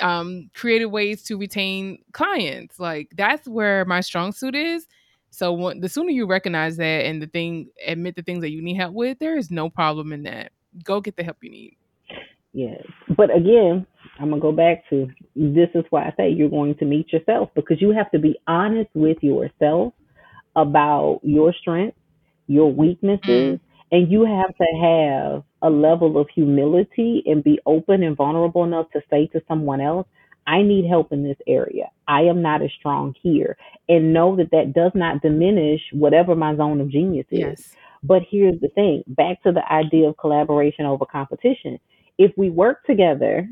um creative ways to retain clients like that's where my strong suit is so when, the sooner you recognize that and the thing admit the things that you need help with there is no problem in that go get the help you need Yes. But again, I'm going to go back to this is why I say you're going to meet yourself because you have to be honest with yourself about your strengths, your weaknesses, mm. and you have to have a level of humility and be open and vulnerable enough to say to someone else, I need help in this area. I am not as strong here. And know that that does not diminish whatever my zone of genius is. yes But here's the thing back to the idea of collaboration over competition. If we work together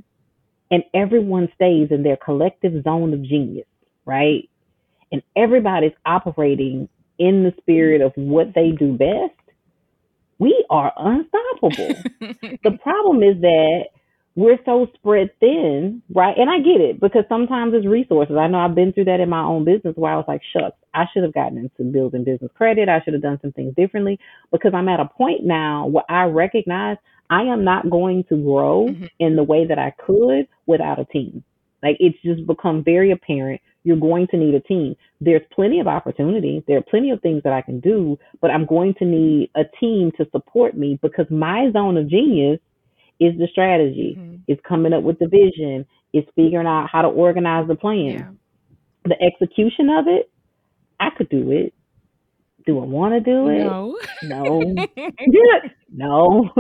and everyone stays in their collective zone of genius, right? And everybody's operating in the spirit of what they do best, we are unstoppable. [LAUGHS] the problem is that we're so spread thin, right? And I get it because sometimes it's resources. I know I've been through that in my own business where I was like, shucks, I should have gotten into building business credit. I should have done some things differently because I'm at a point now where I recognize I am not going to grow Mhm. in the way that I could without a team. Like it's just become very apparent you're going to need a team. There's plenty of opportunity. There are plenty of things that I can do, but I'm going to need a team to support me because my zone of genius is the strategy. Mhm. It's coming up with the vision. It's figuring out how to organize the plan. yeah The execution of it, I could do it. Do I want to do it? no No. [LAUGHS] no.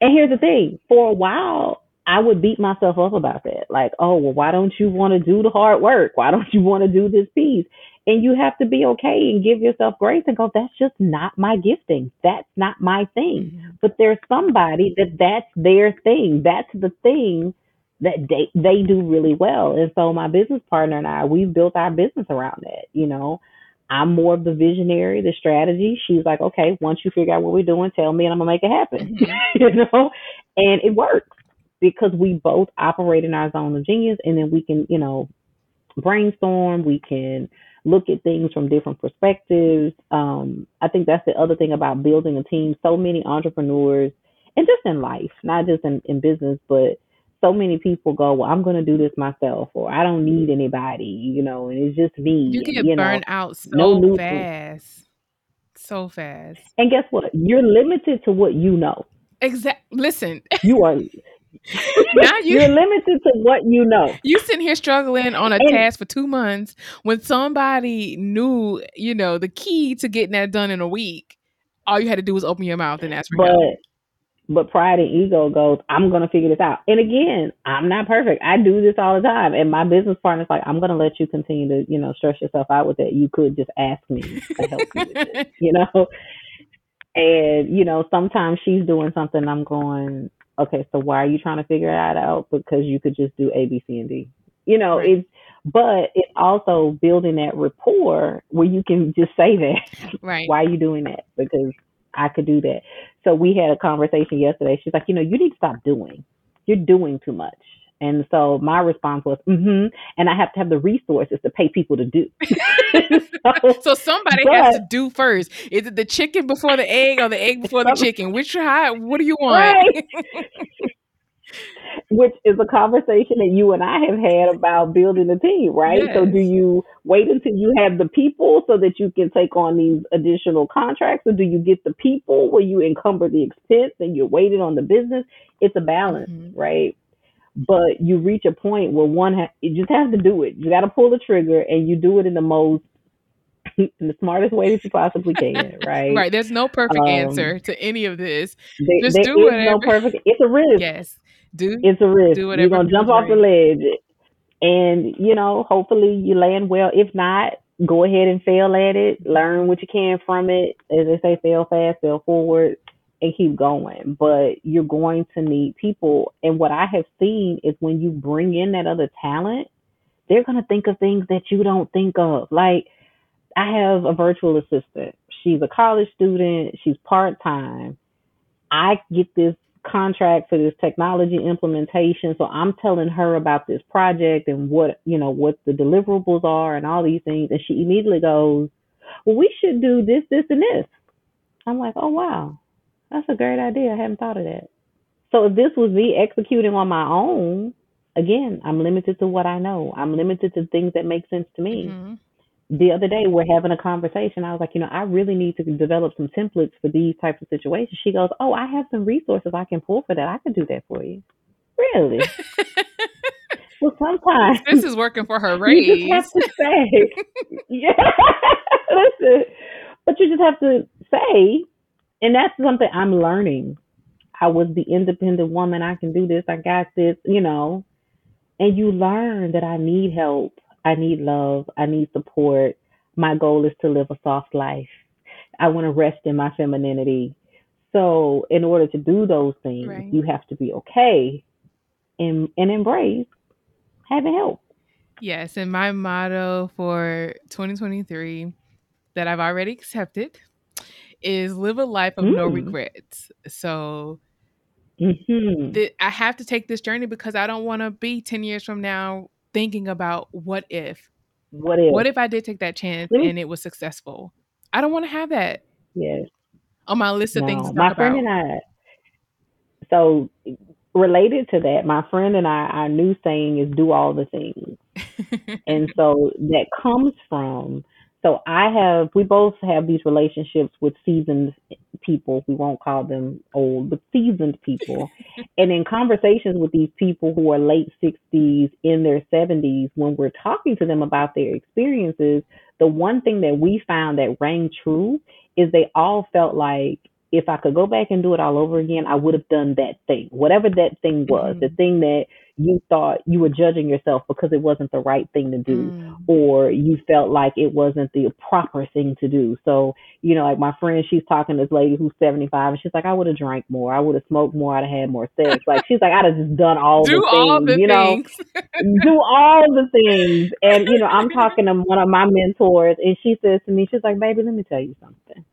And here's the thing for a while, I would beat myself up about that. Like, oh, well, why don't you want to do the hard work? Why don't you want to do this piece? And you have to be okay and give yourself grace and go, that's just not my gifting. That's not my thing. Mhm. But there's somebody that that's their thing. That's the thing that they, they do really well. And so my business partner and I, we've built our business around that, you know. I'm more of the visionary, the strategy. She's like, okay, once you figure out what we're doing, tell me and I'm gonna make it happen. Mhm. [LAUGHS] you know? And it works because we both operate in our zone of genius and then we can, you know, brainstorm, we can look at things from different perspectives. Um, I think that's the other thing about building a team. So many entrepreneurs, and just in life, not just in, in business, but so many people go, well, I'm going to do this myself, or I don't need mm-hmm. anybody, you know, and it's just me. You get you burned know, out so no fast. So fast. And guess what? You're limited to what you know. Exactly. Listen. You are. [LAUGHS] now you, are limited to what you know. You sitting here struggling on a and, task for two months when somebody knew, you know, the key to getting that done in a week. All you had to do was open your mouth and ask for but, help. But pride and ego goes, I'm gonna figure this out. And again, I'm not perfect. I do this all the time. And my business partner's like, I'm gonna let you continue to, you know, stress yourself out with that. You could just ask me to help you with it, [LAUGHS] you know? And, you know, sometimes she's doing something I'm going, okay, so why are you trying to figure that out? Because you could just do A, B, C, and D. You know, right. it's but it's also building that rapport where you can just say that. Right. why are you doing that? Because I could do that. So we had a conversation yesterday. She's like, you know, you need to stop doing. You're doing too much. And so my response was, mm-hmm. And I have to have the resources to pay people to do. so, [LAUGHS] [LAUGHS] so, somebody but, has to do first. Is it the chicken before the egg or the egg before the chicken? Which high, what do you want? Right. [LAUGHS] Which is a conversation that you and I have had about building a team, right? Yes. So do you wait until you have the people so that you can take on these additional contracts or do you get the people where you encumber the expense and you're waiting on the business? It's a balance, mm-hmm. right? But you reach a point where one ha- you just have to do it. You got to pull the trigger and you do it in the most in [LAUGHS] the smartest way that you possibly [LAUGHS] can, right? right. There's no perfect um, answer to any of this. There, Just do whatever. No perfect. It's a risk. Yes. Do it's a risk. Do whatever You're gonna jump off the ledge, and you know, hopefully you land well. If not, go ahead and fail at it. Learn what you can from it. As they say, fail fast, fail forward, and keep going. But you're going to need people. And what I have seen is when you bring in that other talent, they're gonna think of things that you don't think of. Like I have a virtual assistant. She's a college student. She's part time. I get this contract for this technology implementation. So I'm telling her about this project and what, you know, what the deliverables are and all these things. And she immediately goes, well, we should do this, this, and this. I'm like, oh, wow, that's a great idea. I hadn't thought of that. So if this was me executing on my own, again, I'm limited to what I know. I'm limited to things that make sense to me. Mm-hmm the other day we're having a conversation. I was like, you know, I really need to develop some templates for these types of situations. She goes, Oh, I have some resources I can pull for that. I can do that for you. Really? [LAUGHS] well, sometimes this is working for her raise. You just have to say, [LAUGHS] yeah, [LAUGHS] listen, but you just have to say, and that's something I'm learning. I was the independent woman. I can do this. I got this. You know, and you learn that I need help I need love. I need support. My goal is to live a soft life. I want to rest in my femininity. So, in order to do those things, right. you have to be okay and, and embrace having help. Yes. And my motto for 2023 that I've already accepted is live a life of mm. no regrets. So, mm-hmm. th- I have to take this journey because I don't want to be 10 years from now thinking about what if. What if? What if i did take that chance and it was successful? I don't want to have that. Yes. On my list of no, things my friend about. and i so related to that my friend and i our new saying is do all the things. [LAUGHS] And so that comes from so I have, we both have these relationships with seasoned people. We won't call them old, but seasoned people. [LAUGHS] and in conversations with these people who are late 60s, in their 70s, when we're talking to them about their experiences, the one thing that we found that rang true is they all felt like if I could go back and do it all over again, I would have done that thing, whatever that thing was, mm-hmm. the thing that you thought you were judging yourself because it wasn't the right thing to do mm. or you felt like it wasn't the proper thing to do. So, you know, like my friend, she's talking to this lady who's 75 and she's like, I would have drank more. I would have smoked more. I'd have had more sex. [LAUGHS] Like she's like, I'd have just done all do the things, all the you things. know, [LAUGHS] do all the things. And, you know, I'm talking to one of my mentors and she says to me, she's like, baby, let me tell you something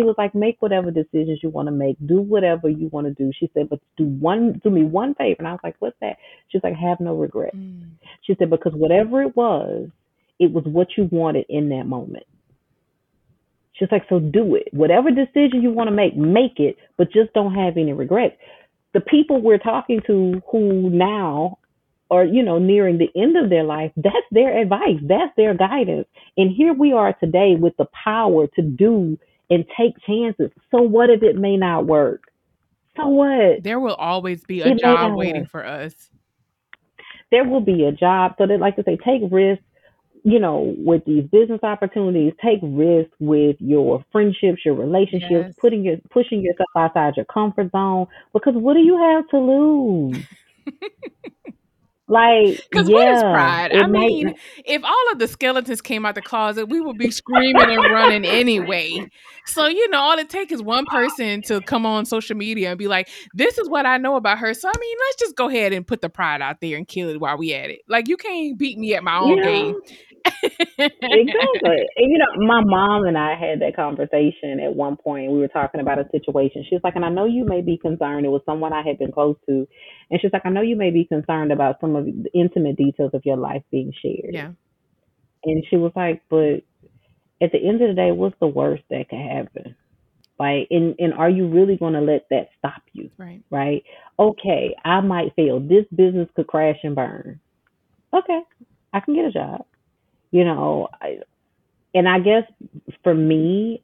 she was like, make whatever decisions you want to make, do whatever you want to do. She said, but do one, do me one favor. And I was like, what's that? She's like, have no regret. Mm. She said, because whatever it was, it was what you wanted in that moment. She's like, so do it. Whatever decision you want to make, make it, but just don't have any regrets. The people we're talking to who now are, you know, nearing the end of their life, that's their advice, that's their guidance. And here we are today with the power to do and take chances. So what if it may not work? So what? There will always be a It job waiting work. for us. There will be a job. So that, like I say, take risks, you know, with these business opportunities, take risks with your friendships, your relationships, Yes. putting your pushing yourself outside your comfort zone. Because what do you have to lose? [LAUGHS] Like, Because what is yeah, pride? I might mean, if all of the skeletons came out the closet, we would be screaming and running anyway. So, you know, all it takes is one person to come on social media and be like, this is what I know about her. So, I mean, let's just go ahead and put the pride out there and kill it while we at it. Like, you can't beat me at my own know, game. exactly. [LAUGHS] And you know, my mom and I had that conversation at one point. We were talking about a situation. She was like, and I know you may be concerned. It was someone I had been close to. And she's like, I know you may be concerned about some of the intimate details of your life being shared. yeah. And she was like, but at the end of the day, what's the worst that could happen? Like, and, and are you really going to let that stop you? Right. Right? Okay, I might fail. This business could crash and burn. Okay, I can get a job. You know, I, and I guess for me,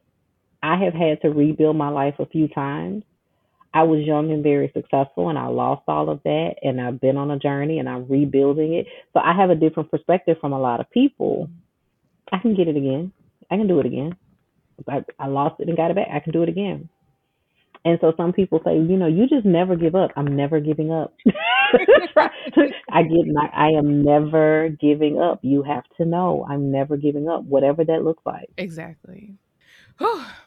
I have had to rebuild my life a few times. I was young and very successful, and I lost all of that, and I've been on a journey, and I'm rebuilding it. So I have a different perspective from a lot of people. I can get it again. I can do it again. I, I lost it and got it back. I can do it again. And so some people say, you know, you just never give up. I'm never giving up. [LAUGHS] I get my, I am never giving up. You have to know I'm never giving up, whatever that looks like. Exactly. [SIGHS]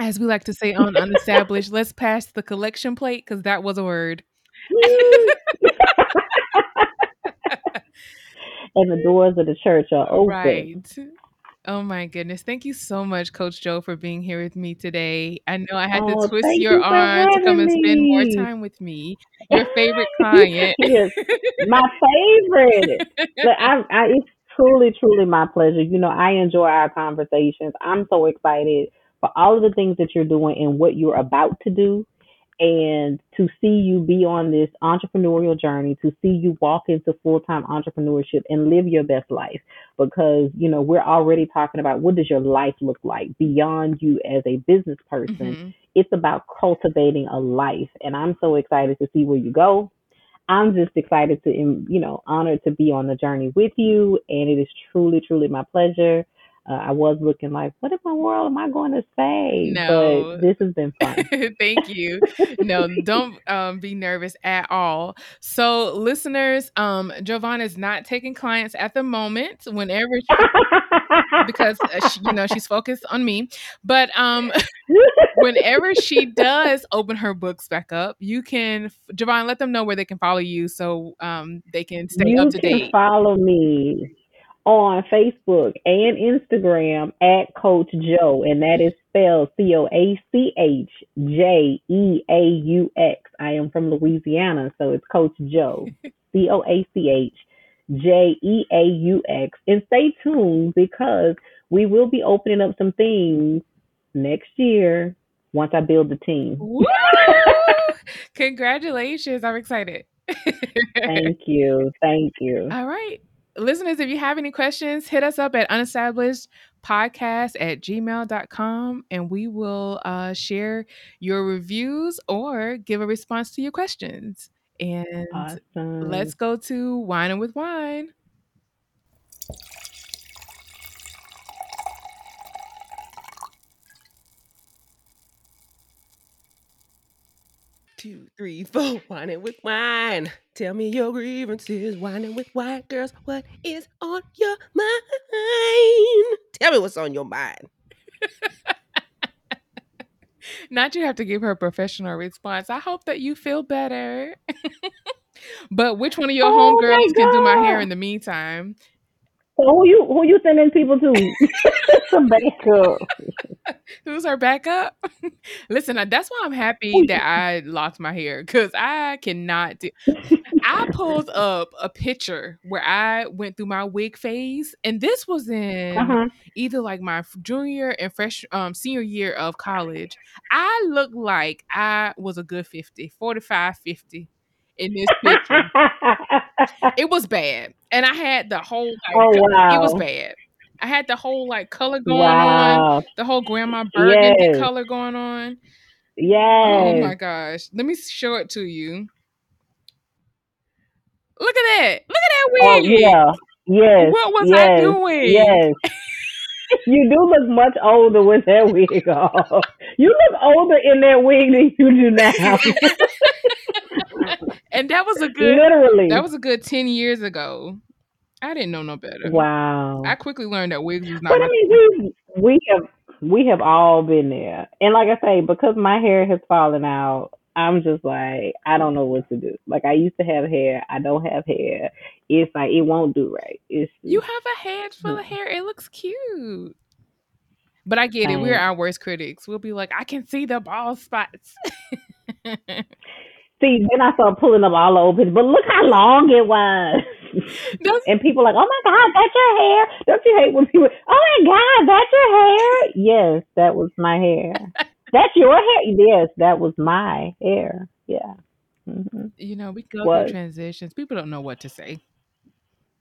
As we like to say on Unestablished, let's pass the collection plate because that was a word. [LAUGHS] and the doors of the church are open. Right. Oh my goodness. Thank you so much, Coach Jeaux, for being here with me today. I know I had to Oh, twist your you arm to come and spend more time with me. Your favorite [LAUGHS] client. Yes, my favorite. But I, I, it's truly, truly my pleasure. You know, I enjoy our conversations. I'm so excited for all of the things that you're doing and what you're about to do. And to see you be on this entrepreneurial journey, to see you walk into full time entrepreneurship and live your best life. Because, you know, we're already talking about what does your life look like beyond you as a business person. Mhm. It's about cultivating a life. And I'm so excited to see where you go. I'm just excited to, you know, honored to be on the journey with you. And it is truly, truly my pleasure. Uh, I was looking like, what in the world am I going to say? No. But this has been fun. [LAUGHS] Thank you. No, don't um, be nervous at all. So, listeners, um, Giovanna is not taking clients at the moment. Whenever she, because uh, she, you know she's focused on me, but um, [LAUGHS] whenever she does open her books back up, you can Giovanna let them know where they can follow you so um they can stay you up to can date. follow me on Facebook and Instagram at Coach Jeaux, and that is spelled C O A C H J E A U X. I am from Louisiana, so it's Coach Jeaux, [LAUGHS] C O A C H J E A U X. And stay tuned because we will be opening up some things next year once I build the team. [LAUGHS] Congratulations! I'm excited. [LAUGHS] Thank you. Thank you. All right. Listeners, if you have any questions, hit us up at unestablished podcast at gmail.com and we will uh, share your reviews or give a response to your questions. And Awesome. let's go to Wine and with Wine. Two, three, [LAUGHS] four. Whining with wine. Tell me your grievances. Whining with wine, girls. What is on your mind? Tell me what's on your mind. Not you have to give her a professional response. I hope that you feel better. [LAUGHS] but which one of your Oh homegirls can do my hair in the meantime? So who you who you sending people to? [LAUGHS] some backup. [LAUGHS] Who's our backup? [LAUGHS] Listen, that's why I'm happy that I locked my hair because I cannot do. I pulled up a picture where I went through my wig phase, and this was in Uh-huh. either like my junior and fresh um senior year of college. I looked like I was a good 50, 45, 50 in this picture. it was bad, and I had the whole like, oh co- it was bad. I had the whole like color going on, the whole grandma burgundy Yes. color going on. Yeah. Oh my gosh. Let me show it to you. Look at that. Look at that Oh wig. yeah. Yes. What was I doing? Yes. [LAUGHS] You do look much older with that wig on. You look older in that wig than you do now. [LAUGHS] [LAUGHS] And that was a good Literally. that was a good 10 years ago. I didn't know no better. wow. I quickly learned that wigs was not But I mean, we we have we have all been there, and like I say, because my hair has fallen out, I'm just like I don't know what to do. Like I used to have hair, I don't have hair. It's like it won't do right. It's You have a head full of mm. hair. It looks cute. But I get it. We're our worst critics. We'll be like, I can see the bald spots. [LAUGHS] see. Then I started pulling up all pictures, but look how long it was. That's- and people like, oh my god, that's your hair. Don't you hate when people? Oh my god, that's your hair. Yes, that was my hair. [LAUGHS] that's your hair. Yes, that was my hair. Yeah. hmm you know, we go What? through transitions. People don't know what to say.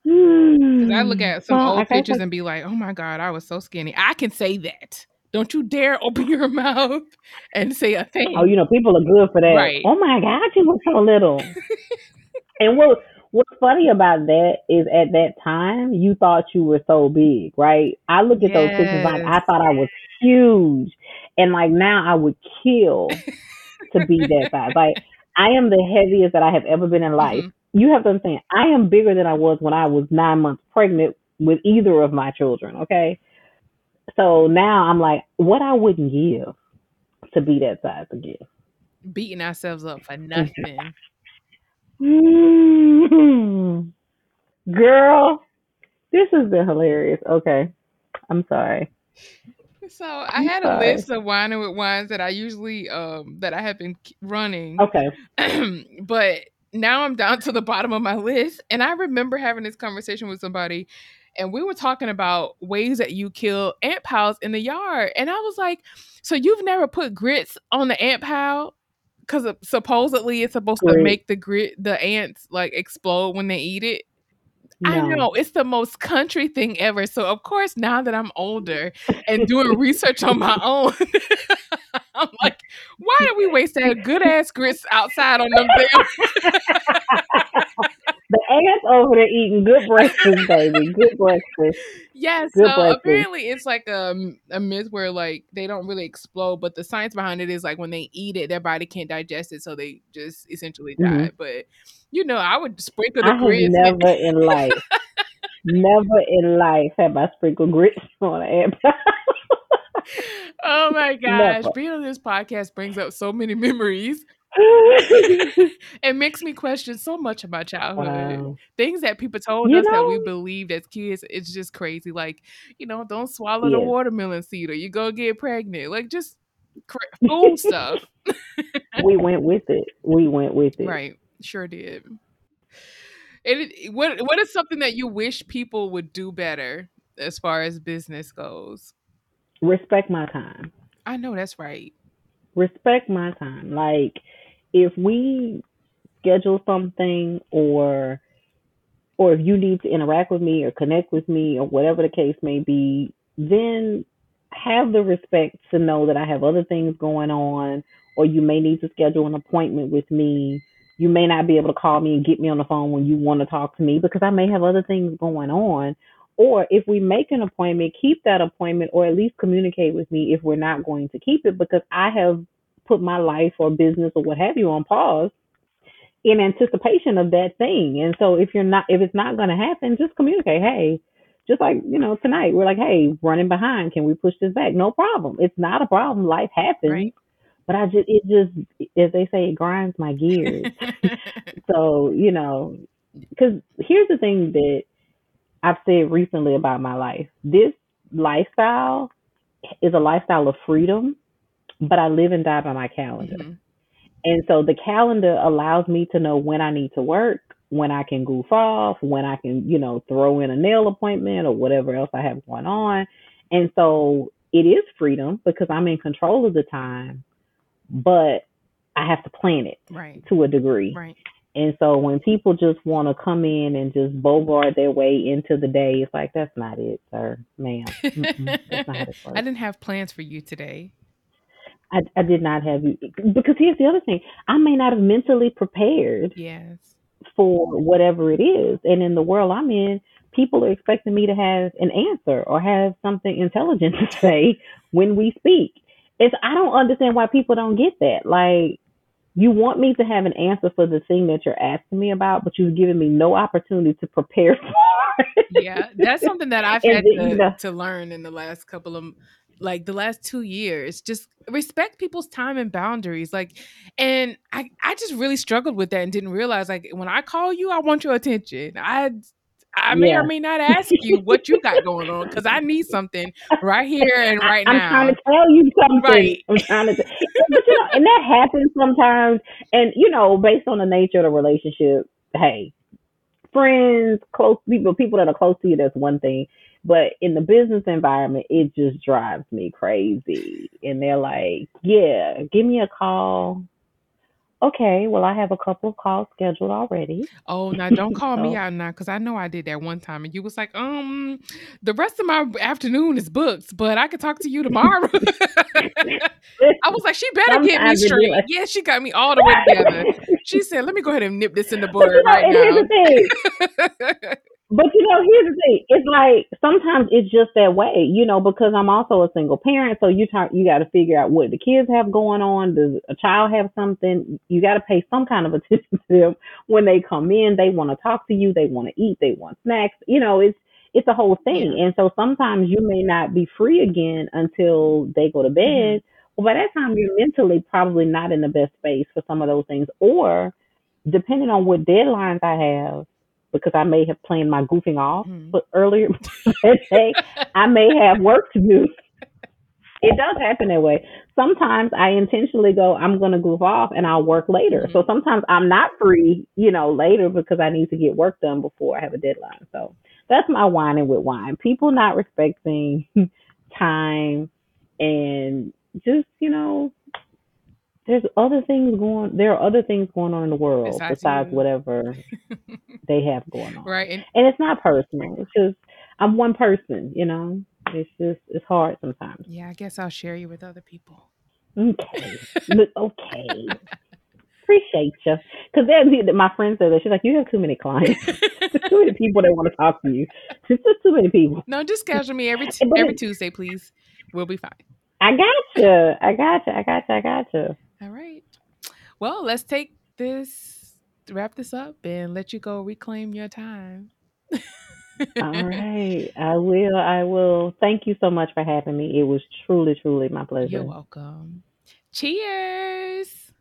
Because I look at some Well, old pictures said- and be like, oh my God, I was so skinny. I can say that. Don't you dare open your [LAUGHS] mouth and say a thing. Oh, you know, people are good for that. Right. Oh my God, you look so little. [LAUGHS] and what what's funny about that is at that time you thought you were so big, right? I look at those pictures like I thought I was huge. And like now I would kill [LAUGHS] to be that size. Like I am the heaviest that I have ever been in life. Mhm. You have to understand, I am bigger than I was when I was nine months pregnant with either of my children, okay? So now I'm like, what I wouldn't give to be that size again. Beating ourselves up for [LAUGHS] nothing. Mm. Girl, this has been hilarious. Okay. I'm sorry. So I had a list of whining with wines that I usually um that I have been running. [CLEARS THROAT] Okay. but now I'm down to the bottom of my list. And I remember having this conversation with somebody, and we were talking about ways that you kill ant piles in the yard. And I was like, So you've never put grits on the ant pile? Because uh, supposedly it's supposed to make the grit, the ants like explode when they eat it. I know it's the most country thing ever. So of course, now that I'm older and doing research on my own, [LAUGHS] I'm like, why do we waste that good ass grits outside on them damn? [LAUGHS] The ants over there eating good breakfast, baby. Good breakfast. [LAUGHS] yeah, Good so breakfast. apparently it's like a, a myth where like they don't really explode, but the science behind it is like when they eat it, their body can't digest it, so they just essentially die. Mhm. But you know, I would sprinkle the I grits. never in life, [LAUGHS] never in life have I sprinkled grits on an oh my gosh, Never. being on this podcast brings up so many [LAUGHS] memories. [LAUGHS] it makes me question so much of my childhood. wow. Things that people told You us that we believed as kids, it's just crazy. Like, you know, don't swallow the watermelon seed or you go get pregnant. Like, just cra- fool [LAUGHS] stuff. We went with it. We went with it. Right. Sure did. And it, what what is something that you wish people would do better as far as business goes? Respect my time. I know that's right. respect my time. Like if we schedule something or or if you need to interact with me or connect with me or whatever the case may be, then have the respect to know that I have other things going on or you may need to schedule an appointment with me. You may not be able to call me and get me on the phone when you want to talk to me because I may have other things going on. Or if we make an appointment, keep that appointment or at least communicate with me if we're not going to keep it because I have put my life or business or what have you on pause in anticipation of that thing. And so if you're not if it's not going to happen, just communicate, "Hey, just like, you know, tonight we're like, "Hey, running behind, can we push this back?" No problem. It's not a problem. Life happens. Right. But I just it just as they say it grinds my gears. [LAUGHS] [LAUGHS] so, you know, cuz here's the thing that I've said recently about my life. This lifestyle is a lifestyle of freedom, but I live and die by my calendar. Mhm. And so the calendar allows me to know when I need to work, when I can goof off, when I can, you know, throw in a nail appointment or whatever else I have going on. And so it is freedom because I'm in control of the time, but I have to plan it Right. to a degree. Right. And so when people just want to come in and just bogart their way into the day, it's like that's not it, sir, ma'am. [LAUGHS] That's not how this I didn't have plans for you today. I, I did not have you because here's the other thing: I may not have mentally prepared Yes. for whatever it is, and in the world I'm in, people are expecting me to have an answer or have something intelligent [LAUGHS] to say when we speak. It's I don't understand why people don't get that. Like you want me to have an answer for the thing that you're asking me about, but you've given me no opportunity to prepare [LAUGHS] for it. Yeah, that's something that I've had then, you to, know- to learn in the last couple of like the last two years. Just respect people's time and boundaries. Like, and I I just really struggled with that and didn't realize like when I call you, I want your attention. I I may Yeah. or may not [LAUGHS] ask you what you got going on because I need something right here and right I, I'm now. trying to tell you something. Right. I'm trying to, but you know, and that happens sometimes. And you know, based on the nature of the relationship, hey, friends, close people, people that are close to you, that's one thing. But in the business environment, it just drives me crazy. And they're like, "Yeah, give me a call." Okay, well, I have a couple of calls scheduled already. Oh, now don't call [LAUGHS] me out now because I know I did that one time, and you was like, um, the rest of my afternoon is booked, but I could talk to you tomorrow. [LAUGHS] [LAUGHS] I was like, she better get me Sometimes it be straight. like- yeah, she got me all the way together. She said, let me go ahead and nip this in the bud right and here's the now. But you know, here's the thing. It's like sometimes it's just that way, you know, because I'm also a single parent. So you talk, you got to figure out what the kids have going on. Does a child have something? You got to pay some kind of [LAUGHS] attention to them when they come in. They want to talk to you. They want to eat. They want snacks. You know, it's it's a whole thing. And so sometimes you may not be free again until they go to mm-hmm. bed. Well, by that time you're mentally probably not in the best space for some of those things, or depending on what deadlines I have, because I may have planned my goofing off Mhm. but earlier [LAUGHS] that day, I may have work to do. It does happen that way. Sometimes I intentionally go, I'm going to goof off and I'll work later. So sometimes I'm not free, you know, later because I need to get work done before I have a deadline. So that's my whining with wine. People not respecting [LAUGHS] time and just, you know, there's other things going there are other things going on in the world Besides besides whatever [LAUGHS] they have going on right. And and it's not personal. It's just I'm one person, you know. It's just it's hard sometimes. yeah, I guess I'll share you with other people. Okay, [LAUGHS] okay. Appreciate you, because then my friend said that she's like, you have too many clients, [LAUGHS] too many people that want to talk to you. It's just too many people. no, just schedule me every t- every Tuesday, please. We'll be fine. I got you. I got you. I got you. I got you. All right. Well, let's take this, wrap this up, and let you go reclaim your time. All [LAUGHS] right, I will. I will. Thank you so much for having me. It was truly, truly my pleasure. You're welcome. Cheers.